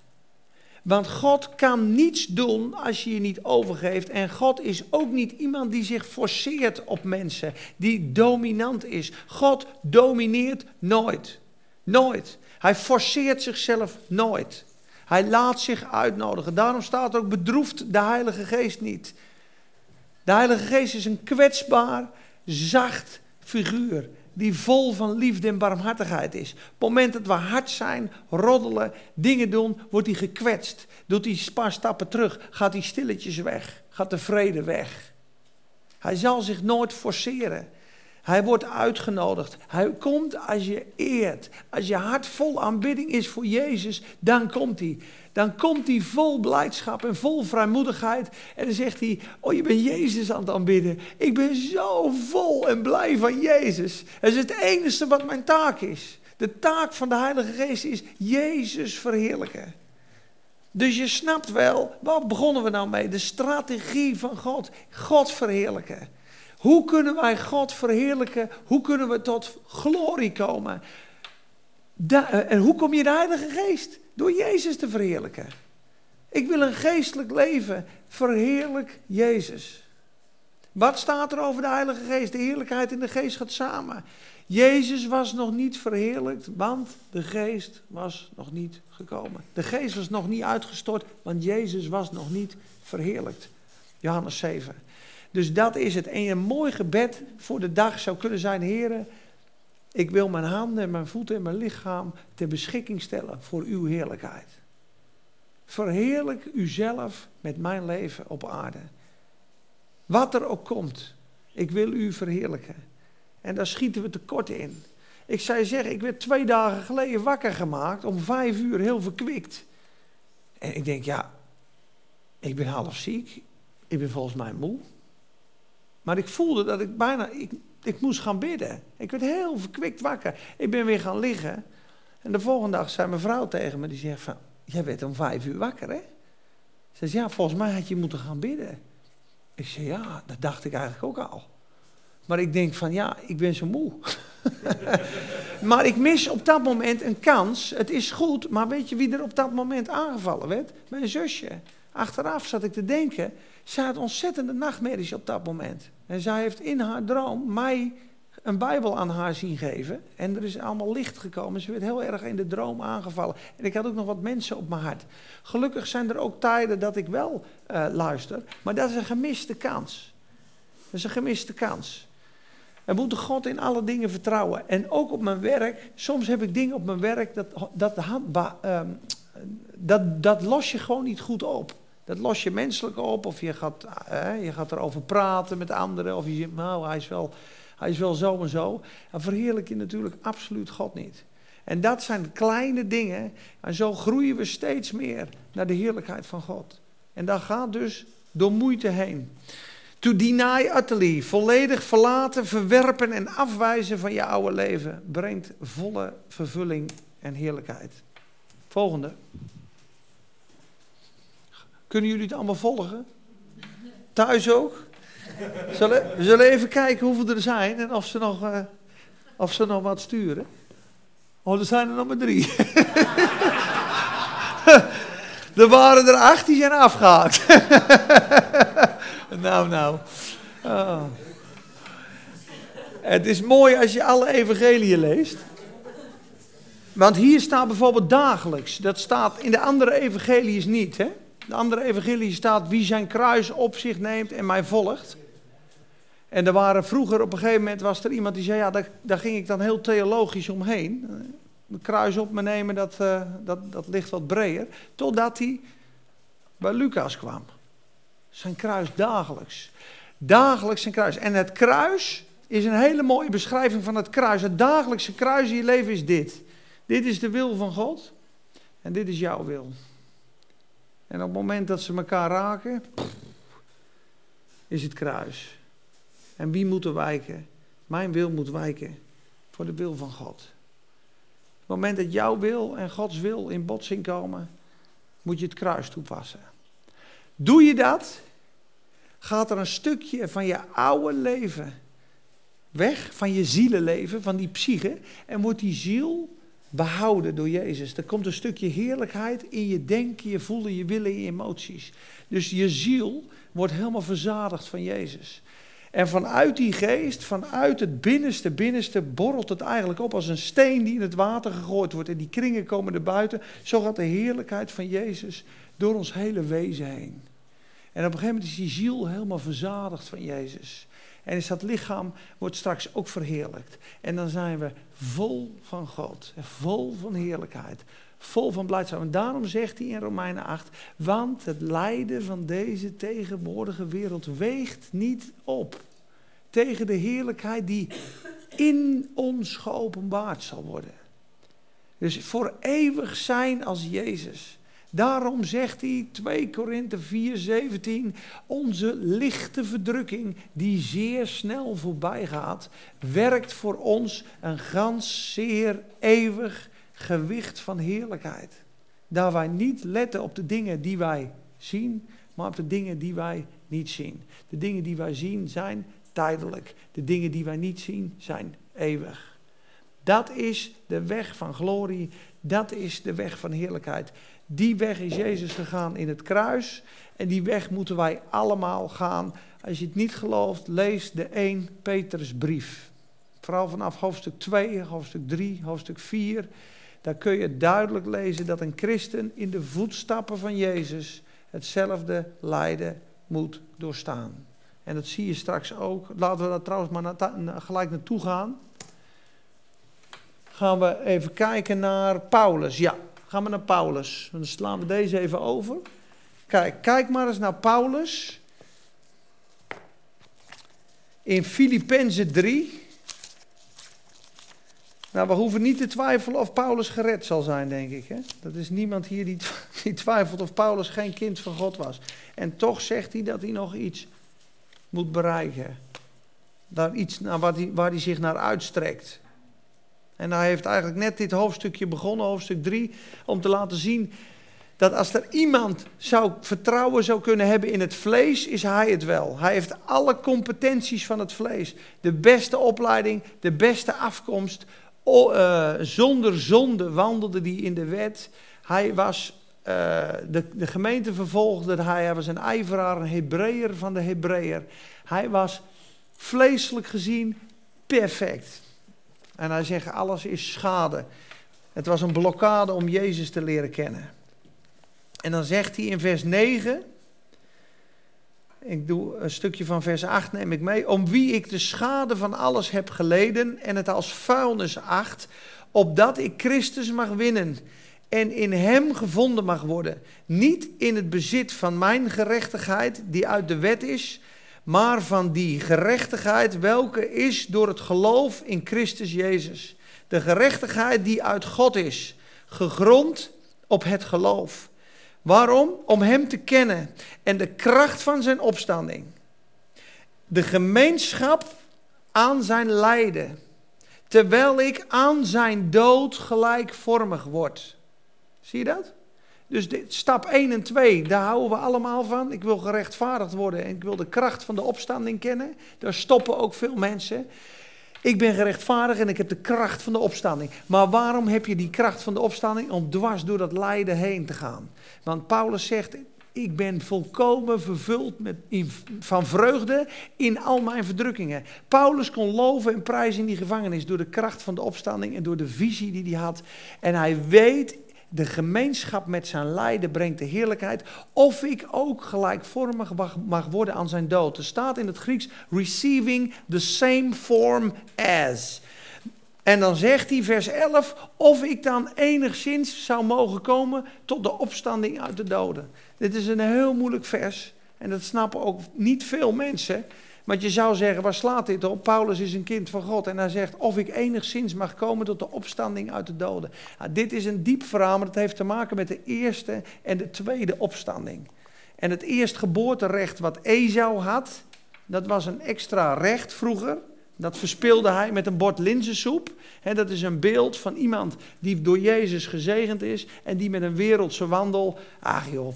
Want God kan niets doen als je je niet overgeeft. En God is ook niet iemand die zich forceert op mensen, die dominant is. God domineert nooit. Nooit. Hij forceert zichzelf nooit. Hij laat zich uitnodigen. Daarom staat ook bedroefd de Heilige Geest niet. De Heilige Geest is een kwetsbaar, zacht figuur die vol van liefde en barmhartigheid is. Op het moment dat we hard zijn, roddelen, dingen doen, wordt hij gekwetst. Doet hij een paar stappen terug, gaat hij stilletjes weg, gaat de vrede weg. Hij zal zich nooit forceren. Hij wordt uitgenodigd. Hij komt als je eert. Als je hart vol aanbidding is voor Jezus, dan komt hij dan komt hij vol blijdschap en vol vrijmoedigheid. En dan zegt hij, oh je bent Jezus aan het aanbidden. Ik ben zo vol en blij van Jezus. Het is het enige wat mijn taak is. De taak van de Heilige Geest is Jezus verheerlijken. Dus je snapt wel, wat begonnen we nou mee? De strategie van God. God verheerlijken. Hoe kunnen wij God verheerlijken? Hoe kunnen we tot glorie komen? Eh, en hoe kom je de Heilige Geest? Door Jezus te verheerlijken. Ik wil een geestelijk leven. Verheerlijk Jezus. Wat staat er over de Heilige Geest? De heerlijkheid in de geest gaat samen. Jezus was nog niet verheerlijkt, want de geest was nog niet gekomen. De geest was nog niet uitgestort, want Jezus was nog niet verheerlijkt. Johannes 7. Dus dat is het. En een mooi gebed voor de dag zou kunnen zijn, heren, ik wil mijn handen en mijn voeten en mijn lichaam ter beschikking stellen voor uw heerlijkheid. Verheerlijk uzelf met mijn leven op aarde. Wat er ook komt, ik wil u verheerlijken. En daar schieten we tekort in. Ik zou zeggen, ik werd twee dagen geleden wakker gemaakt, om vijf uur heel verkwikt. En ik denk, ja, ik ben half ziek, ik ben volgens mij moe. Maar ik voelde dat ik bijna, ik, ik moest gaan bidden. Ik werd heel verkwikt wakker. Ik ben weer gaan liggen. En de volgende dag zei mijn vrouw tegen me, die zegt van, jij werd om vijf uur wakker hè? Ze zegt, ja, volgens mij had je moeten gaan bidden. Ik zei, ja, dat dacht ik eigenlijk ook al. Maar ik denk van ja, ik ben zo moe. *laughs* maar ik mis op dat moment een kans. Het is goed, maar weet je wie er op dat moment aangevallen werd? Mijn zusje. Achteraf zat ik te denken, zij had ontzettende nachtmerries op dat moment. En zij heeft in haar droom mij een Bijbel aan haar zien geven. En er is allemaal licht gekomen. Ze werd heel erg in de droom aangevallen. En ik had ook nog wat mensen op mijn hart. Gelukkig zijn er ook tijden dat ik wel uh, luister. Maar dat is een gemiste kans. Dat is een gemiste kans. We moeten God in alle dingen vertrouwen. En ook op mijn werk. Soms heb ik dingen op mijn werk, dat, dat, uh, dat, dat los je gewoon niet goed op. Dat los je menselijk op, of je gaat, uh, je gaat erover praten met anderen, of je zegt, nou, hij is wel, hij is wel zo en zo. Dan verheerlijk je natuurlijk absoluut God niet. En dat zijn kleine dingen, en zo groeien we steeds meer naar de heerlijkheid van God. En dat gaat dus door moeite heen. To deny utterly, volledig verlaten, verwerpen en afwijzen van je oude leven, brengt volle vervulling en heerlijkheid. Volgende. Kunnen jullie het allemaal volgen? Thuis ook? Zullen, we zullen even kijken hoeveel er zijn en of ze nog, uh, of ze nog wat sturen. Oh, er zijn er nog maar drie. *laughs* er waren er acht die zijn afgehaakt. *laughs* nou, nou. Oh. Het is mooi als je alle evangeliën leest. Want hier staat bijvoorbeeld dagelijks. Dat staat in de andere evangelies niet. Hè? De andere evangelie staat wie zijn kruis op zich neemt en mij volgt. En er waren vroeger op een gegeven moment was er iemand die zei, ja, daar, daar ging ik dan heel theologisch omheen. Een kruis op me nemen, dat, uh, dat, dat ligt wat breder. Totdat hij bij Lucas kwam. Zijn kruis dagelijks. Dagelijks zijn kruis. En het kruis is een hele mooie beschrijving van het kruis. Het dagelijkse kruis in je leven is dit. Dit is de wil van God. En dit is jouw wil. En op het moment dat ze elkaar raken, is het kruis. En wie moet er wijken? Mijn wil moet wijken voor de wil van God. Op het moment dat jouw wil en Gods wil in botsing komen, moet je het kruis toepassen. Doe je dat, gaat er een stukje van je oude leven weg, van je zielenleven, van die psyche, en wordt die ziel behouden door Jezus. Er komt een stukje heerlijkheid in je denken, je voelen, je willen, je emoties. Dus je ziel wordt helemaal verzadigd van Jezus. En vanuit die geest, vanuit het binnenste, binnenste, borrelt het eigenlijk op als een steen die in het water gegooid wordt. En die kringen komen er buiten. Zo gaat de heerlijkheid van Jezus door ons hele wezen heen. En op een gegeven moment is die ziel helemaal verzadigd van Jezus. En is dat lichaam wordt straks ook verheerlijkt. En dan zijn we vol van God, vol van heerlijkheid, vol van blijdschap. En daarom zegt hij in Romeinen 8, want het lijden van deze tegenwoordige wereld weegt niet op tegen de heerlijkheid die in ons geopenbaard zal worden. Dus voor eeuwig zijn als Jezus. Daarom zegt hij 2 Korinthe 4, 17, onze lichte verdrukking die zeer snel voorbij gaat, werkt voor ons een gans zeer eeuwig gewicht van heerlijkheid. Daar wij niet letten op de dingen die wij zien, maar op de dingen die wij niet zien. De dingen die wij zien zijn tijdelijk. De dingen die wij niet zien zijn eeuwig. Dat is de weg van glorie. Dat is de weg van heerlijkheid. Die weg is Jezus gegaan in het kruis. En die weg moeten wij allemaal gaan. Als je het niet gelooft, lees de 1 Petrusbrief. Vooral vanaf hoofdstuk 2, hoofdstuk 3, hoofdstuk 4. Daar kun je duidelijk lezen dat een christen in de voetstappen van Jezus hetzelfde lijden moet doorstaan. En dat zie je straks ook. Laten we daar trouwens maar gelijk naartoe gaan. Gaan we even kijken naar Paulus. Ja, gaan we naar Paulus. Dan slaan we deze even over. Kijk, kijk maar eens naar Paulus. In Filippenzen 3. Nou, we hoeven niet te twijfelen of Paulus gered zal zijn, denk ik. Hè? Dat is niemand hier *laughs* die, twijfelt of Paulus geen kind van God was. En toch zegt hij dat hij nog iets moet bereiken. Daar iets naar waar hij, waar hij zich naar uitstrekt. En hij heeft eigenlijk net dit hoofdstukje begonnen, hoofdstuk 3, om te laten zien dat als er iemand zou vertrouwen zou kunnen hebben in het vlees, is hij het wel. Hij heeft alle competenties van het vlees. De beste opleiding, de beste afkomst. Uh, zonder zonde wandelde hij in de wet. Hij was uh, de, de gemeente vervolgde hij. Hij was een ijveraar, een Hebreeër van de Hebreeër. Hij was vleeselijk gezien perfect. En hij zegt, alles is schade. Het was een blokkade om Jezus te leren kennen. En dan zegt hij in vers 9, ik doe een stukje van vers 8 neem ik mee, om wie ik de schade van alles heb geleden en het als vuilnis acht, opdat ik Christus mag winnen en in hem gevonden mag worden. Niet in het bezit van mijn gerechtigheid die uit de wet is, maar van die gerechtigheid welke is door het geloof in Christus Jezus. De gerechtigheid die uit God is, gegrond op het geloof. Waarom? Om Hem te kennen en de kracht van Zijn opstanding. De gemeenschap aan Zijn lijden, terwijl ik aan Zijn dood gelijkvormig word. Zie je dat? Dus dit, stap 1 en 2, daar houden we allemaal van. Ik wil gerechtvaardigd worden en ik wil de kracht van de opstanding kennen. Daar stoppen ook veel mensen. Ik ben gerechtvaardigd en ik heb de kracht van de opstanding. Maar waarom heb je die kracht van de opstanding? Om dwars door dat lijden heen te gaan. Want Paulus zegt, ik ben volkomen vervuld met, van vreugde in al mijn verdrukkingen. Paulus kon loven en prijzen in die gevangenis door de kracht van de opstanding en door de visie die hij had. En hij weet, de gemeenschap met zijn lijden brengt de heerlijkheid. Of ik ook gelijkvormig mag worden aan zijn dood. Er staat in het Grieks, receiving the same form as. En dan zegt hij, vers 11, of ik dan enigszins zou mogen komen tot de opstanding uit de doden. Dit is een heel moeilijk vers en dat snappen ook niet veel mensen. Want je zou zeggen, waar slaat dit op? Paulus is een kind van God en hij zegt of ik enigszins mag komen tot de opstanding uit de doden. Nou, dit is een diep verhaal, maar het heeft te maken met de eerste en de tweede opstanding. En het eerstgeboorterecht wat Esau had, dat was een extra recht vroeger. Dat verspeelde hij met een bord linzensoep. dat is een beeld van iemand die door Jezus gezegend is en die met een wereldse wandel, ach joh,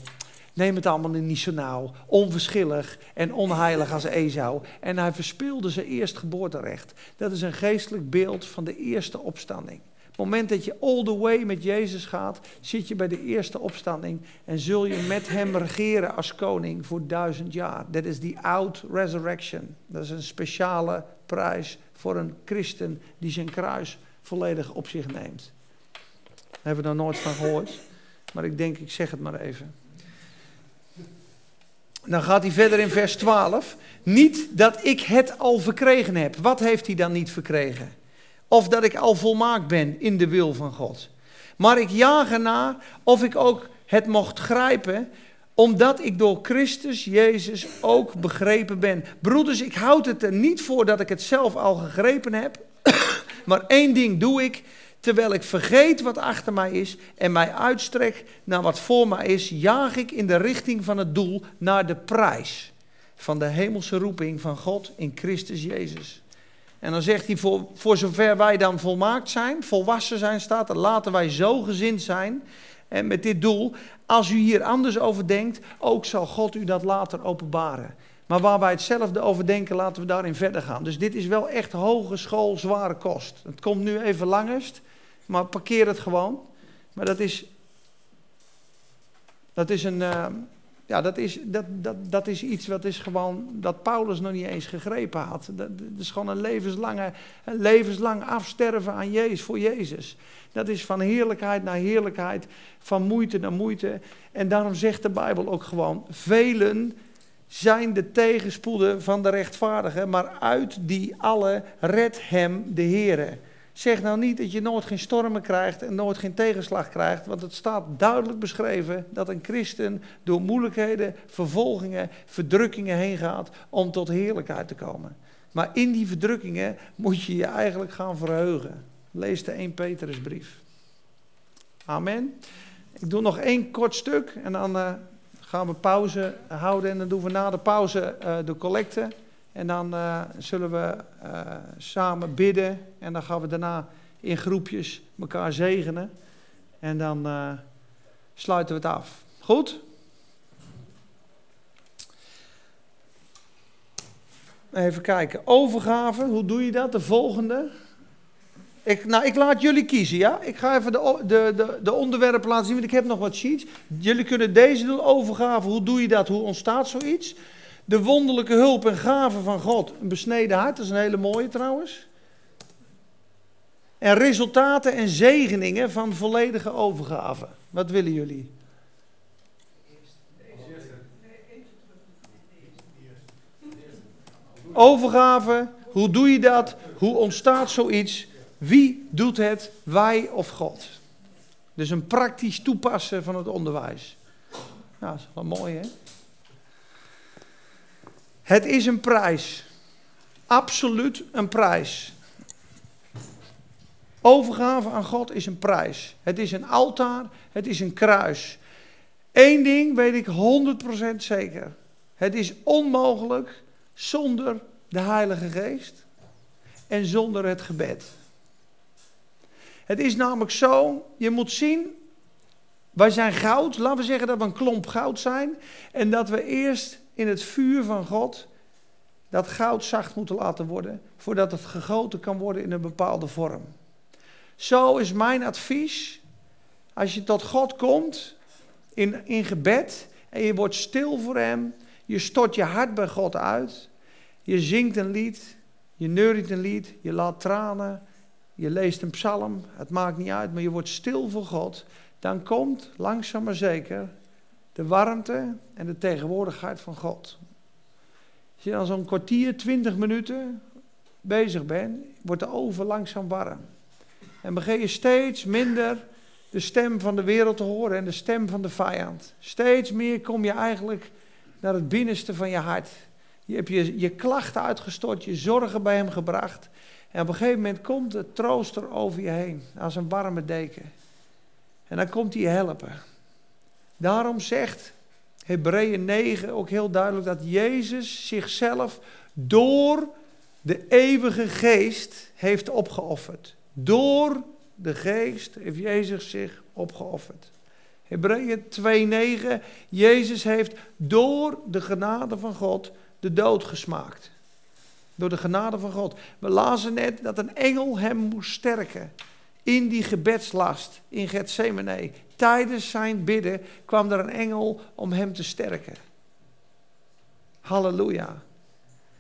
neem het allemaal niet zo nauw, onverschillig en onheilig als Esau. En hij verspeelde zijn eerstgeboorterecht. Dat is een geestelijk beeld van de eerste opstanding. Op het moment dat je all the way met Jezus gaat, zit je bij de eerste opstanding en zul je met hem regeren als koning voor duizend jaar. Dat is die oud resurrection. Dat is een speciale prijs voor een christen die zijn kruis volledig op zich neemt. Daar hebben we nog nooit van gehoord, maar ik denk, ik zeg het maar even. Dan gaat hij verder in vers 12. Niet dat ik het al verkregen heb. Wat heeft hij dan niet verkregen? Of dat ik al volmaakt ben in de wil van God. Maar ik jaag ernaar of ik ook het mocht grijpen, omdat ik door Christus Jezus ook begrepen ben. Broeders, ik houd het er niet voor dat ik het zelf al gegrepen heb. *coughs* maar één ding doe ik, terwijl ik vergeet wat achter mij is en mij uitstrek naar wat voor mij is, jaag ik in de richting van het doel naar de prijs van de hemelse roeping van God in Christus Jezus. En dan zegt hij, voor, zover wij dan volmaakt zijn, volwassen zijn, staat laten wij zo gezind zijn. En met dit doel, als u hier anders over denkt, ook zal God u dat later openbaren. Maar waar wij hetzelfde over denken, laten we daarin verder gaan. Dus dit is wel echt hogeschool, zware kost. Het komt nu even langest, maar parkeer het gewoon. Maar dat is, dat is een, uh, ja, dat is, dat, dat, dat is iets wat is gewoon, dat Paulus nog niet eens gegrepen had. Dat, is gewoon een, levenslange, een levenslang afsterven aan Jezus, voor Jezus. Dat is van heerlijkheid naar heerlijkheid, van moeite naar moeite. En daarom zegt de Bijbel ook gewoon, velen zijn de tegenspoeden van de rechtvaardigen, maar uit die alle redt hem de Heere. Zeg nou niet dat je nooit geen stormen krijgt en nooit geen tegenslag krijgt, want het staat duidelijk beschreven dat een christen door moeilijkheden, vervolgingen, verdrukkingen heen gaat om tot heerlijkheid te komen. Maar in die verdrukkingen moet je je eigenlijk gaan verheugen. Lees de 1 Petrusbrief. Amen. Ik doe nog één kort stuk en dan uh, gaan we pauze houden en dan doen we na de pauze uh, de collecte. En dan uh, zullen we uh, samen bidden. En dan gaan we daarna in groepjes elkaar zegenen. En dan uh, sluiten we het af. Goed? Even kijken. Overgave, hoe doe je dat? De volgende. Ik, nou, ik laat jullie kiezen, ja? Ik ga even de, de, de, de onderwerpen laten zien, want ik heb nog wat sheets. Jullie kunnen deze doen, overgave, hoe doe je dat? Hoe ontstaat zoiets? De wonderlijke hulp en gave van God, een besneden hart, dat is een hele mooie trouwens. En resultaten en zegeningen van volledige overgave. Wat willen jullie? Overgave, hoe doe je dat? Hoe ontstaat zoiets? Wie doet het, wij of God? Dus een praktisch toepassen van het onderwijs. Nou, dat is wel mooi, hè? Het is een prijs. Absoluut een prijs. Overgave aan God is een prijs. Het is een altaar, het is een kruis. Eén ding weet ik 100% zeker. Het is onmogelijk zonder de Heilige Geest en zonder het gebed. Het is namelijk zo, je moet zien, wij zijn goud, laten we zeggen dat we een klomp goud zijn en dat we eerst in het vuur van God dat goud zacht moeten laten worden, voordat het gegoten kan worden in een bepaalde vorm. Zo is mijn advies, als je tot God komt in, in gebed en je wordt stil voor Hem, je stort je hart bij God uit, je zingt een lied, je neuriet een lied, je laat tranen, je leest een psalm, het maakt niet uit, maar je wordt stil voor God, dan komt langzaam maar zeker de warmte en de tegenwoordigheid van God. Als je dan zo'n kwartier, twintig minuten bezig bent, wordt de oven langzaam warm. En begin je steeds minder de stem van de wereld te horen en de stem van de vijand. Steeds meer kom je eigenlijk naar het binnenste van je hart. Je hebt je, je klachten uitgestort, je zorgen bij hem gebracht. En op een gegeven moment komt de trooster over je heen, als een warme deken. En dan komt hij helpen. Daarom zegt Hebreeën 9 ook heel duidelijk dat Jezus zichzelf door de eeuwige geest heeft opgeofferd. Door de geest heeft Jezus zich opgeofferd. Hebreeën 2:9 Jezus heeft door de genade van God de dood gesmaakt. Door de genade van God. We lazen net dat een engel hem moest sterken. In die gebedslast in Gethsemane. Tijdens zijn bidden kwam er een engel om hem te sterken. Halleluja.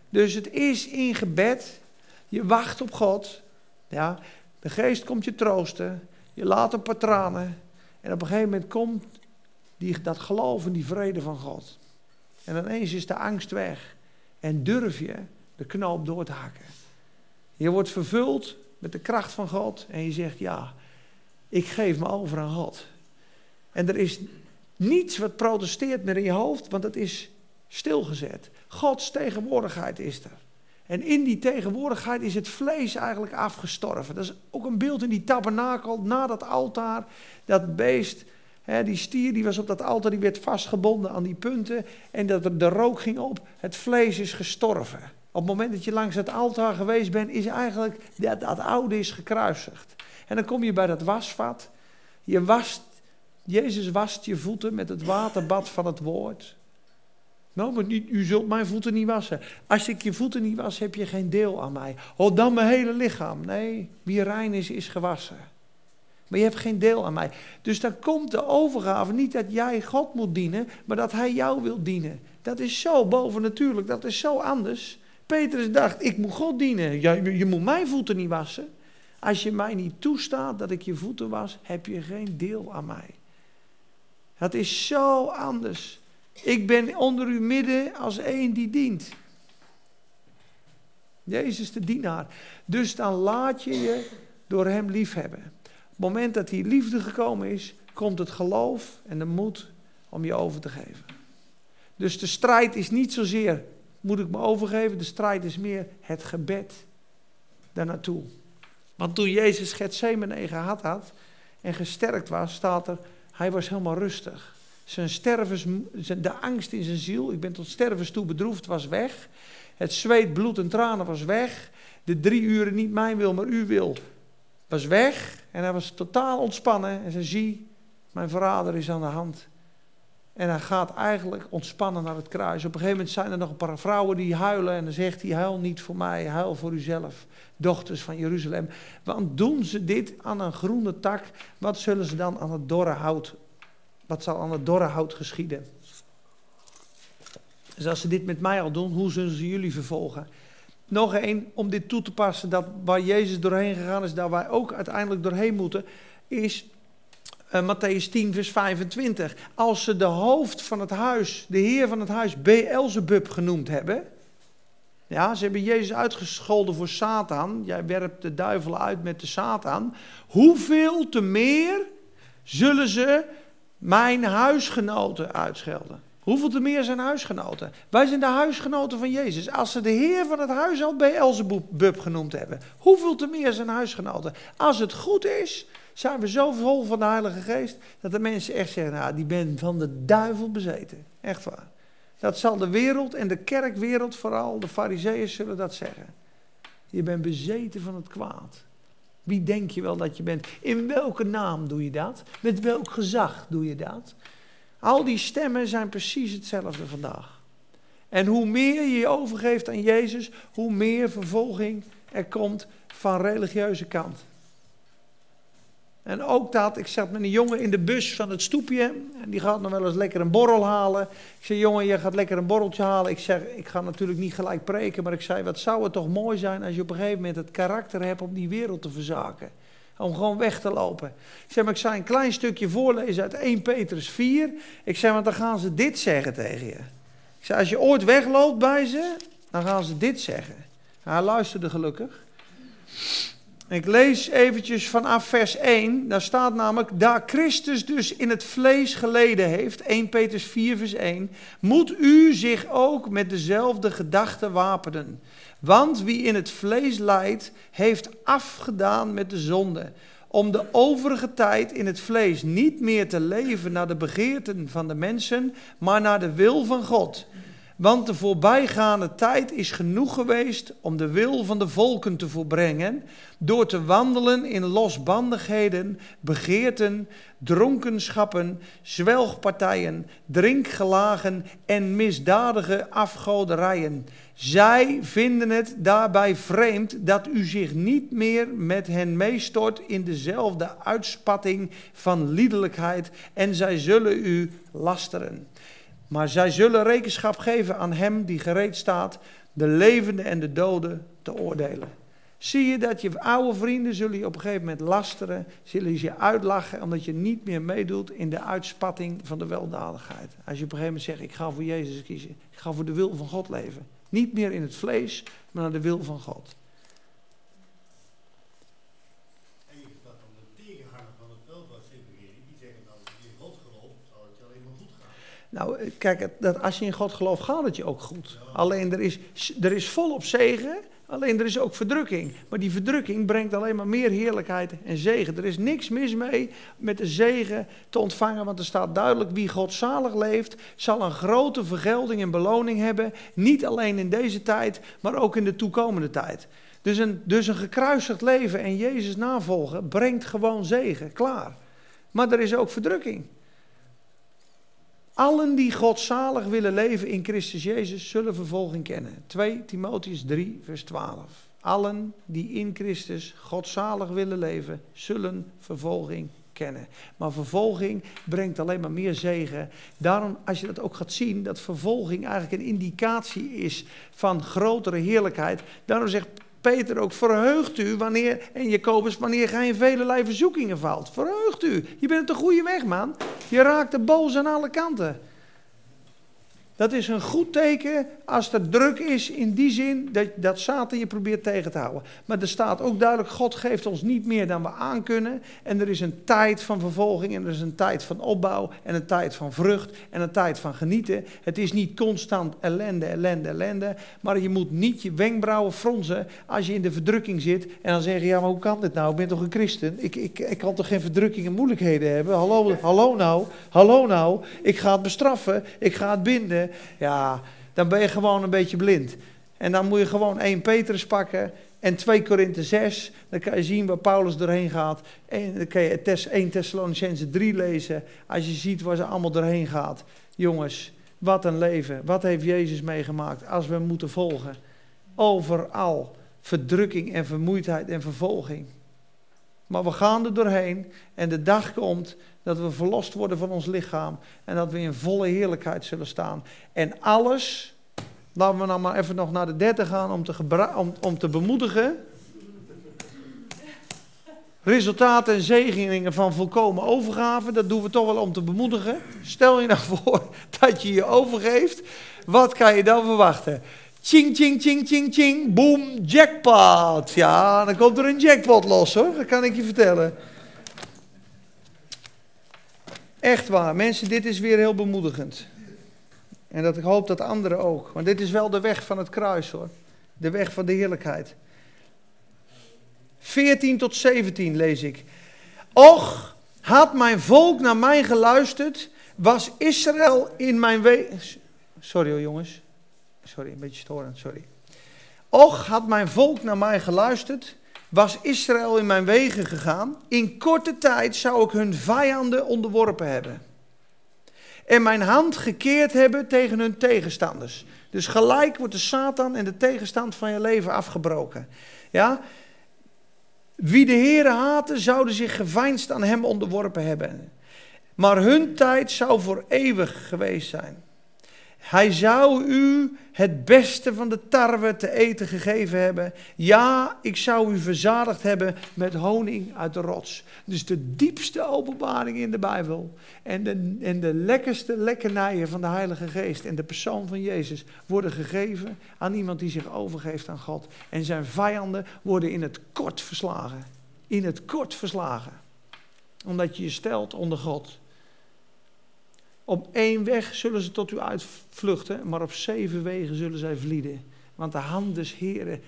Dus het is in gebed. Je wacht op God. Ja, de geest komt je troosten. Je laat een paar tranen. En op een gegeven moment komt die, dat geloof en die vrede van God. En ineens is de angst weg. En durf je de knoop door te hakken. Je wordt vervuld met de kracht van God. En je zegt, ja, ik geef me over aan God. En er is niets wat protesteert meer in je hoofd, want het is stilgezet. Gods tegenwoordigheid is er. En in die tegenwoordigheid is het vlees eigenlijk afgestorven. Dat is ook een beeld in die tabernakel, na dat altaar. Dat beest, hè, die stier die was op dat altaar, die werd vastgebonden aan die punten. En dat er de rook ging op, het vlees is gestorven. Op het moment dat je langs het altaar geweest bent, is eigenlijk dat, oude is gekruisigd. En dan kom je bij dat wasvat. Je wast, Jezus wast je voeten met het waterbad van het woord. Nou, maar niet, u zult mijn voeten niet wassen. Als ik je voeten niet was, heb je geen deel aan mij. Oh, dan mijn hele lichaam. Nee, wie rein is, is gewassen. Maar je hebt geen deel aan mij. Dus dan komt de overgave niet dat jij God moet dienen, maar dat Hij jou wil dienen. Dat is zo bovennatuurlijk, dat is zo anders. Petrus dacht, ik moet God dienen. Je, moet mijn voeten niet wassen. Als je mij niet toestaat dat ik je voeten was, heb je geen deel aan mij. Dat is zo anders. Ik ben onder uw midden als een die dient. Jezus de dienaar. Dus dan laat je je door hem liefhebben. Op het moment dat die liefde gekomen is, komt het geloof en de moed om je over te geven. Dus de strijd is niet zozeer, moet ik me overgeven, de strijd is meer het gebed daarnaartoe. Want toen Jezus Gethsemane gehad had en gesterkt was, staat er, hij was helemaal rustig. Zijn stervens, de angst in zijn ziel, ik ben tot stervens toe bedroefd, was weg. Het zweet, bloed en tranen was weg. De drie uren niet mijn wil, maar uw wil was weg. En hij was totaal ontspannen en zei, zie, Mijn verrader is aan de hand. En hij gaat eigenlijk ontspannen naar het kruis. Op een gegeven moment zijn er nog een paar vrouwen die huilen. En dan zegt hij: Huil niet voor mij, huil voor uzelf, dochters van Jeruzalem. Want doen ze dit aan een groene tak, wat zullen ze dan aan het dorre hout? Wat zal aan het dorre hout geschieden? Dus als ze dit met mij al doen, hoe zullen ze jullie vervolgen? Nog één, om dit toe te passen, dat waar Jezus doorheen gegaan is, daar wij ook uiteindelijk doorheen moeten, is uh, Matthäus 10, vers 25. Als ze de hoofd van het huis, de heer van het huis, Beelzebub genoemd hebben. Ja, ze hebben Jezus uitgescholden voor Satan. Jij werpt de duivel uit met de Satan. Hoeveel te meer zullen ze mijn huisgenoten uitschelden? Hoeveel te meer zijn huisgenoten? Wij zijn de huisgenoten van Jezus. Als ze de Heer van het huis al Beelzebub genoemd hebben, hoeveel te meer zijn huisgenoten? Als het goed is, zijn we zo vol van de Heilige Geest dat de mensen echt zeggen: Nou, die ben van de duivel bezeten. Echt waar. Dat zal de wereld en de kerkwereld, vooral de Farizeeën, zullen dat zeggen. Je bent bezeten van het kwaad. Wie denk je wel dat je bent? In welke naam doe je dat? Met welk gezag doe je dat? Al die stemmen zijn precies hetzelfde vandaag. En hoe meer je je overgeeft aan Jezus, hoe meer vervolging er komt van religieuze kant. En ook dat, ik zat met een jongen in de bus van het stoepje. En die gaat nog wel eens lekker een borrel halen. Ik zei, jongen, je gaat lekker een borreltje halen. Ik zeg, ik ga natuurlijk niet gelijk preken. Maar ik zei, wat zou het toch mooi zijn als je op een gegeven moment het karakter hebt om die wereld te verzaken. Om gewoon weg te lopen. Ik zei, maar ik zou een klein stukje voorlezen uit 1 Petrus 4. Ik zei, want dan gaan ze dit zeggen tegen je. Ik zei, als je ooit wegloopt bij ze, dan gaan ze dit zeggen. Hij luisterde gelukkig. Ik lees eventjes vanaf vers 1. Daar staat namelijk, daar Christus dus in het vlees geleden heeft, 1 Petrus 4 vers 1, moet u zich ook met dezelfde gedachten wapenen. Want wie in het vlees lijdt, heeft afgedaan met de zonde. Om de overige tijd in het vlees niet meer te leven naar de begeerten van de mensen, maar naar de wil van God. Want de voorbijgaande tijd is genoeg geweest om de wil van de volken te volbrengen, door te wandelen in losbandigheden, begeerten, dronkenschappen, zwelgpartijen, drinkgelagen en misdadige afgoderijen. Zij vinden het daarbij vreemd dat u zich niet meer met hen meestort in dezelfde uitspatting van liederlijkheid en zij zullen u lasteren. Maar zij zullen rekenschap geven aan hem die gereed staat de levenden en de doden te oordelen. Zie je dat je oude vrienden zullen je op een gegeven moment lasteren, zullen je uitlachen omdat je niet meer meedoet in de uitspatting van de weldadigheid. Als je op een gegeven moment zegt, ik ga voor Jezus kiezen, ik ga voor de wil van God leven. Niet meer in het vlees, maar naar de wil van God. Nou, eh, kijk, dat als je in God gelooft, gaat het je ook goed. Alleen er is, er is volop zegen, alleen er is ook verdrukking. Maar die verdrukking brengt alleen maar meer heerlijkheid en zegen. Er is niks mis mee met de zegen te ontvangen, want er staat duidelijk: wie godzalig leeft, zal een grote vergelding en beloning hebben. Niet alleen in deze tijd, maar ook in de toekomende tijd. Dus een, dus een gekruisigd leven en Jezus navolgen brengt gewoon zegen, klaar. Maar er is ook verdrukking. Allen die godzalig willen leven in Christus Jezus zullen vervolging kennen. 2 Timotheus 3, vers 12. Allen die in Christus godzalig willen leven, zullen vervolging kennen. Maar vervolging brengt alleen maar meer zegen. Daarom, als je dat ook gaat zien, dat vervolging eigenlijk een indicatie is van grotere heerlijkheid. Daarom zegt Peter ook, verheugt u wanneer, en Jacobus, wanneer gij in velelei verzoekingen valt. Verheugt u. Je bent op de goede weg, man. Je raakt de boos aan alle kanten. Dat is een goed teken als er druk is in die zin dat, dat Satan je probeert tegen te houden. Maar er staat ook duidelijk, God geeft ons niet meer dan we aankunnen. En er is een tijd van vervolging en er is een tijd van opbouw en een tijd van vrucht en een tijd van genieten. Het is niet constant ellende, ellende, ellende. Maar je moet niet je wenkbrauwen fronsen als je in de verdrukking zit. En dan zeggen, ja maar hoe kan dit nou? Ik ben toch een christen? Ik, ik, ik kan toch geen verdrukking en moeilijkheden hebben? Hallo, hallo nou, hallo nou. Ik ga het bestraffen, ik ga het binden ja, dan ben je gewoon een beetje blind. En dan moet je gewoon 1 Petrus pakken en 2 Korinthe 6, dan kan je zien waar Paulus doorheen gaat. En dan kan je 1 Thessalonicense 3 lezen, als je ziet waar ze allemaal doorheen gaat. Jongens, wat een leven, wat heeft Jezus meegemaakt als we moeten volgen. Overal verdrukking en vermoeidheid en vervolging. Maar we gaan er doorheen en de dag komt dat we verlost worden van ons lichaam en dat we in volle heerlijkheid zullen staan. En alles, laten we nou maar even nog naar de derde gaan om te, om, om te bemoedigen. Resultaten en zegeningen van volkomen overgave, dat doen we toch wel om te bemoedigen. Stel je nou *laughs* voor dat je je overgeeft, wat kan je dan verwachten? Ching, ching, ching, ching, ching, boom, jackpot. Ja, dan komt er een jackpot los hoor, dat kan ik je vertellen. Echt waar, mensen, dit is weer heel bemoedigend. En dat ik hoop dat anderen ook. Want dit is wel de weg van het kruis hoor. De weg van de heerlijkheid. 14 tot 17 lees ik. Och, had mijn volk naar mij geluisterd, was Israël in mijn weg. Sorry hoor jongens. Sorry, een beetje storend, sorry. Och, had mijn volk naar mij geluisterd, was Israël in mijn wegen gegaan. In korte tijd zou ik hun vijanden onderworpen hebben. En mijn hand gekeerd hebben tegen hun tegenstanders. Dus gelijk wordt de Satan en de tegenstand van je leven afgebroken. Ja? Wie de Heere haatte, zouden zich geveinsd aan hem onderworpen hebben. Maar hun tijd zou voor eeuwig geweest zijn. Hij zou u het beste van de tarwe te eten gegeven hebben. Ja, ik zou u verzadigd hebben met honing uit de rots. Dus de diepste openbaring in de Bijbel. En de, en de lekkerste lekkernijen van de Heilige Geest en de persoon van Jezus worden gegeven aan iemand die zich overgeeft aan God. En zijn vijanden worden in het kort verslagen. In het kort verslagen. Omdat je je stelt onder God. Op één weg zullen ze tot u uitvluchten, maar op zeven wegen zullen zij vlieden. Want de hand des Heren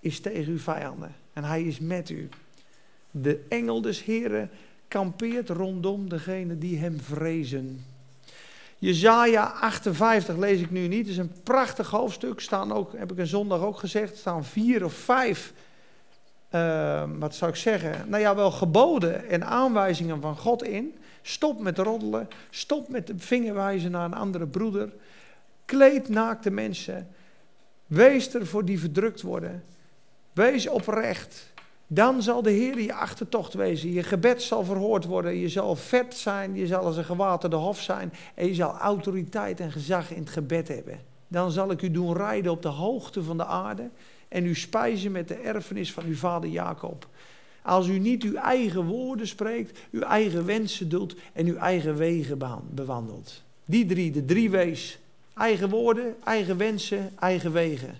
is tegen uw vijanden en hij is met u. De engel des Heren kampeert rondom degene die hem vrezen. Jezaja 58 lees ik nu niet. Het is een prachtig hoofdstuk. Staan ook, heb ik een zondag ook gezegd, staan vier of vijf, uh, wat zou ik zeggen? Nou ja, wel geboden en aanwijzingen van God in. Stop met roddelen. Stop met vingerwijzen naar een andere broeder. Kleed naakte mensen. Wees er voor die verdrukt worden. Wees oprecht. Dan zal de Heer je achtertocht wezen. Je gebed zal verhoord worden. Je zal vet zijn. Je zal als een gewaterde hof zijn. En je zal autoriteit en gezag in het gebed hebben. Dan zal ik u doen rijden op de hoogte van de aarde. En u spijzen met de erfenis van uw vader Jacob. Als u niet uw eigen woorden spreekt, uw eigen wensen doet en uw eigen wegen bewandelt. Die drie, de drie wees. Eigen woorden, eigen wensen, eigen wegen.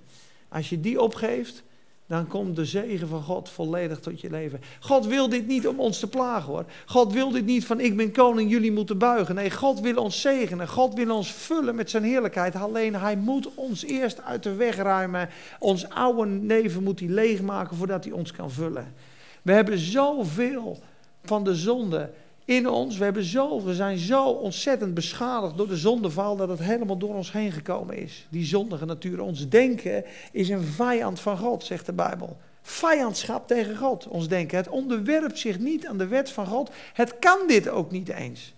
Als je die opgeeft, dan komt de zegen van God volledig tot je leven. God wil dit niet om ons te plagen hoor. God wil dit niet van ik ben koning, jullie moeten buigen. Nee, God wil ons zegenen. God wil ons vullen met zijn heerlijkheid. Alleen hij moet ons eerst uit de weg ruimen. Ons oude neven moet hij leegmaken voordat hij ons kan vullen. We hebben zoveel van de zonde in ons. We, hebben zo, we zijn zo ontzettend beschadigd door de zondeval dat het helemaal door ons heen gekomen is. Die zondige natuur. Ons denken is een vijand van God, zegt de Bijbel. Vijandschap tegen God, ons denken. Het onderwerpt zich niet aan de wet van God. Het kan dit ook niet eens.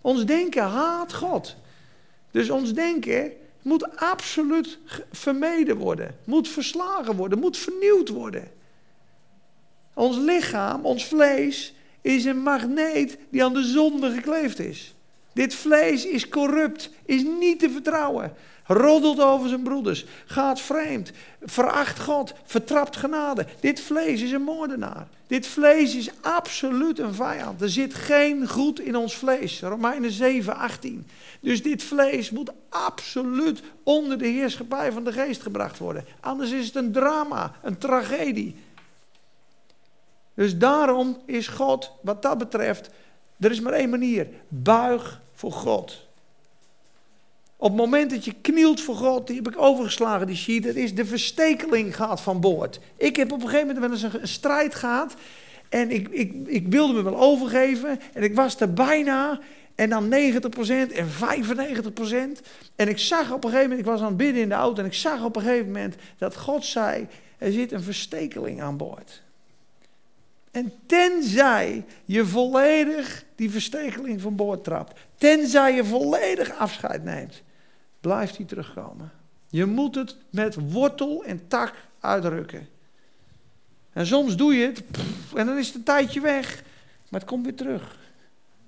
Ons denken haat God. Dus ons denken moet absoluut vermeden worden, moet verslagen worden, moet vernieuwd worden. Ons lichaam, ons vlees, is een magneet die aan de zonde gekleefd is. Dit vlees is corrupt, is niet te vertrouwen. Roddelt over zijn broeders, gaat vreemd, veracht God, vertrapt genade. Dit vlees is een moordenaar. Dit vlees is absoluut een vijand. Er zit geen goed in ons vlees. Romeinen 7, 18. Dus dit vlees moet absoluut onder de heerschappij van de geest gebracht worden. Anders is het een drama, een tragedie. Dus daarom is God, wat dat betreft, er is maar één manier. Buig voor God. Op het moment dat je knielt voor God, die heb ik overgeslagen, die sheet, dat is de verstekeling gaat van boord. Ik heb op een gegeven moment wel een, strijd gehad en ik, ik, ik wilde me wel overgeven en ik was er bijna en dan 90% en 95%. En ik zag op een gegeven moment, ik was aan het bidden in de auto en ik zag op een gegeven moment dat God zei, er zit een verstekeling aan boord. En tenzij je volledig die verstekeling van boord trapt, tenzij je volledig afscheid neemt, blijft hij terugkomen. Je moet het met wortel en tak uitrukken. En soms doe je het en dan is het een tijdje weg, maar het komt weer terug.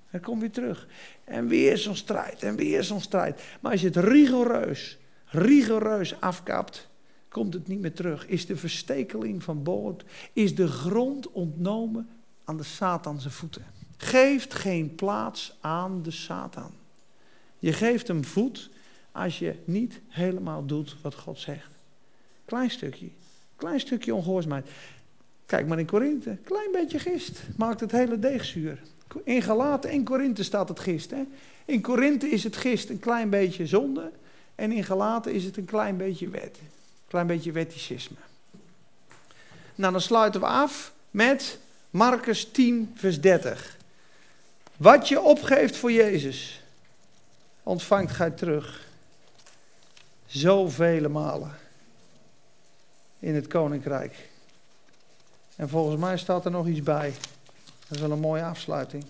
Het komt weer terug. En weer zo'n strijd en weer zo'n strijd. Maar als je het rigoureus, rigoureus afkapt, komt het niet meer terug. Is de verstekeling van boord, is de grond ontnomen aan de Satanse voeten. Geeft geen plaats aan de Satan. Je geeft hem voet als je niet helemaal doet wat God zegt. Klein stukje, klein stukje ongehoorzaamheid. Kijk maar in Korinthe, klein beetje gist maakt het hele deeg zuur. In Galaten en Korinthe staat het gist. Hè? In Korinthe is het gist een klein beetje zonde en in Galaten is het een klein beetje wet. Een klein beetje wetticisme. Nou, dan sluiten we af met Marcus 10, vers 30. Wat je opgeeft voor Jezus, ontvangt gij terug. Zoveel malen in het koninkrijk. En volgens mij staat er nog iets bij. Dat is wel een mooie afsluiting.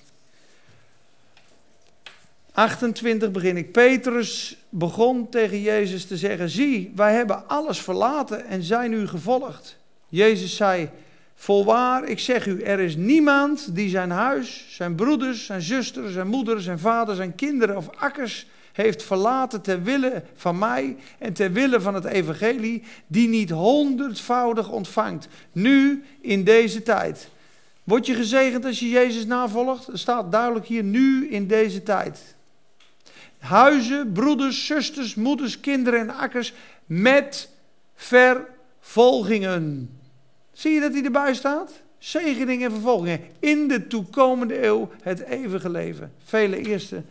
28 begin ik. Petrus begon tegen Jezus te zeggen: Zie, wij hebben alles verlaten en zijn u gevolgd. Jezus zei: Volwaar, ik zeg u, er is niemand die zijn huis, zijn broeders, zijn zusters, zijn moeders, zijn vaders, zijn kinderen of akkers heeft verlaten ter wille van mij en ter wille van het evangelie, die niet honderdvoudig ontvangt, nu in deze tijd. Word je gezegend als je Jezus navolgt? Er staat duidelijk hier, nu in deze tijd. Huizen, broeders, zusters, moeders, kinderen en akkers met vervolgingen. Zie je dat hij erbij staat? Zegeningen en vervolgingen. In de toekomende eeuw het eeuwige leven. Vele eerste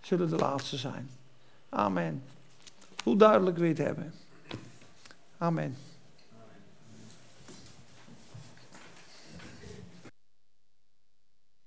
zullen de laatste zijn. Amen. Hoe duidelijk je het hebben? Amen.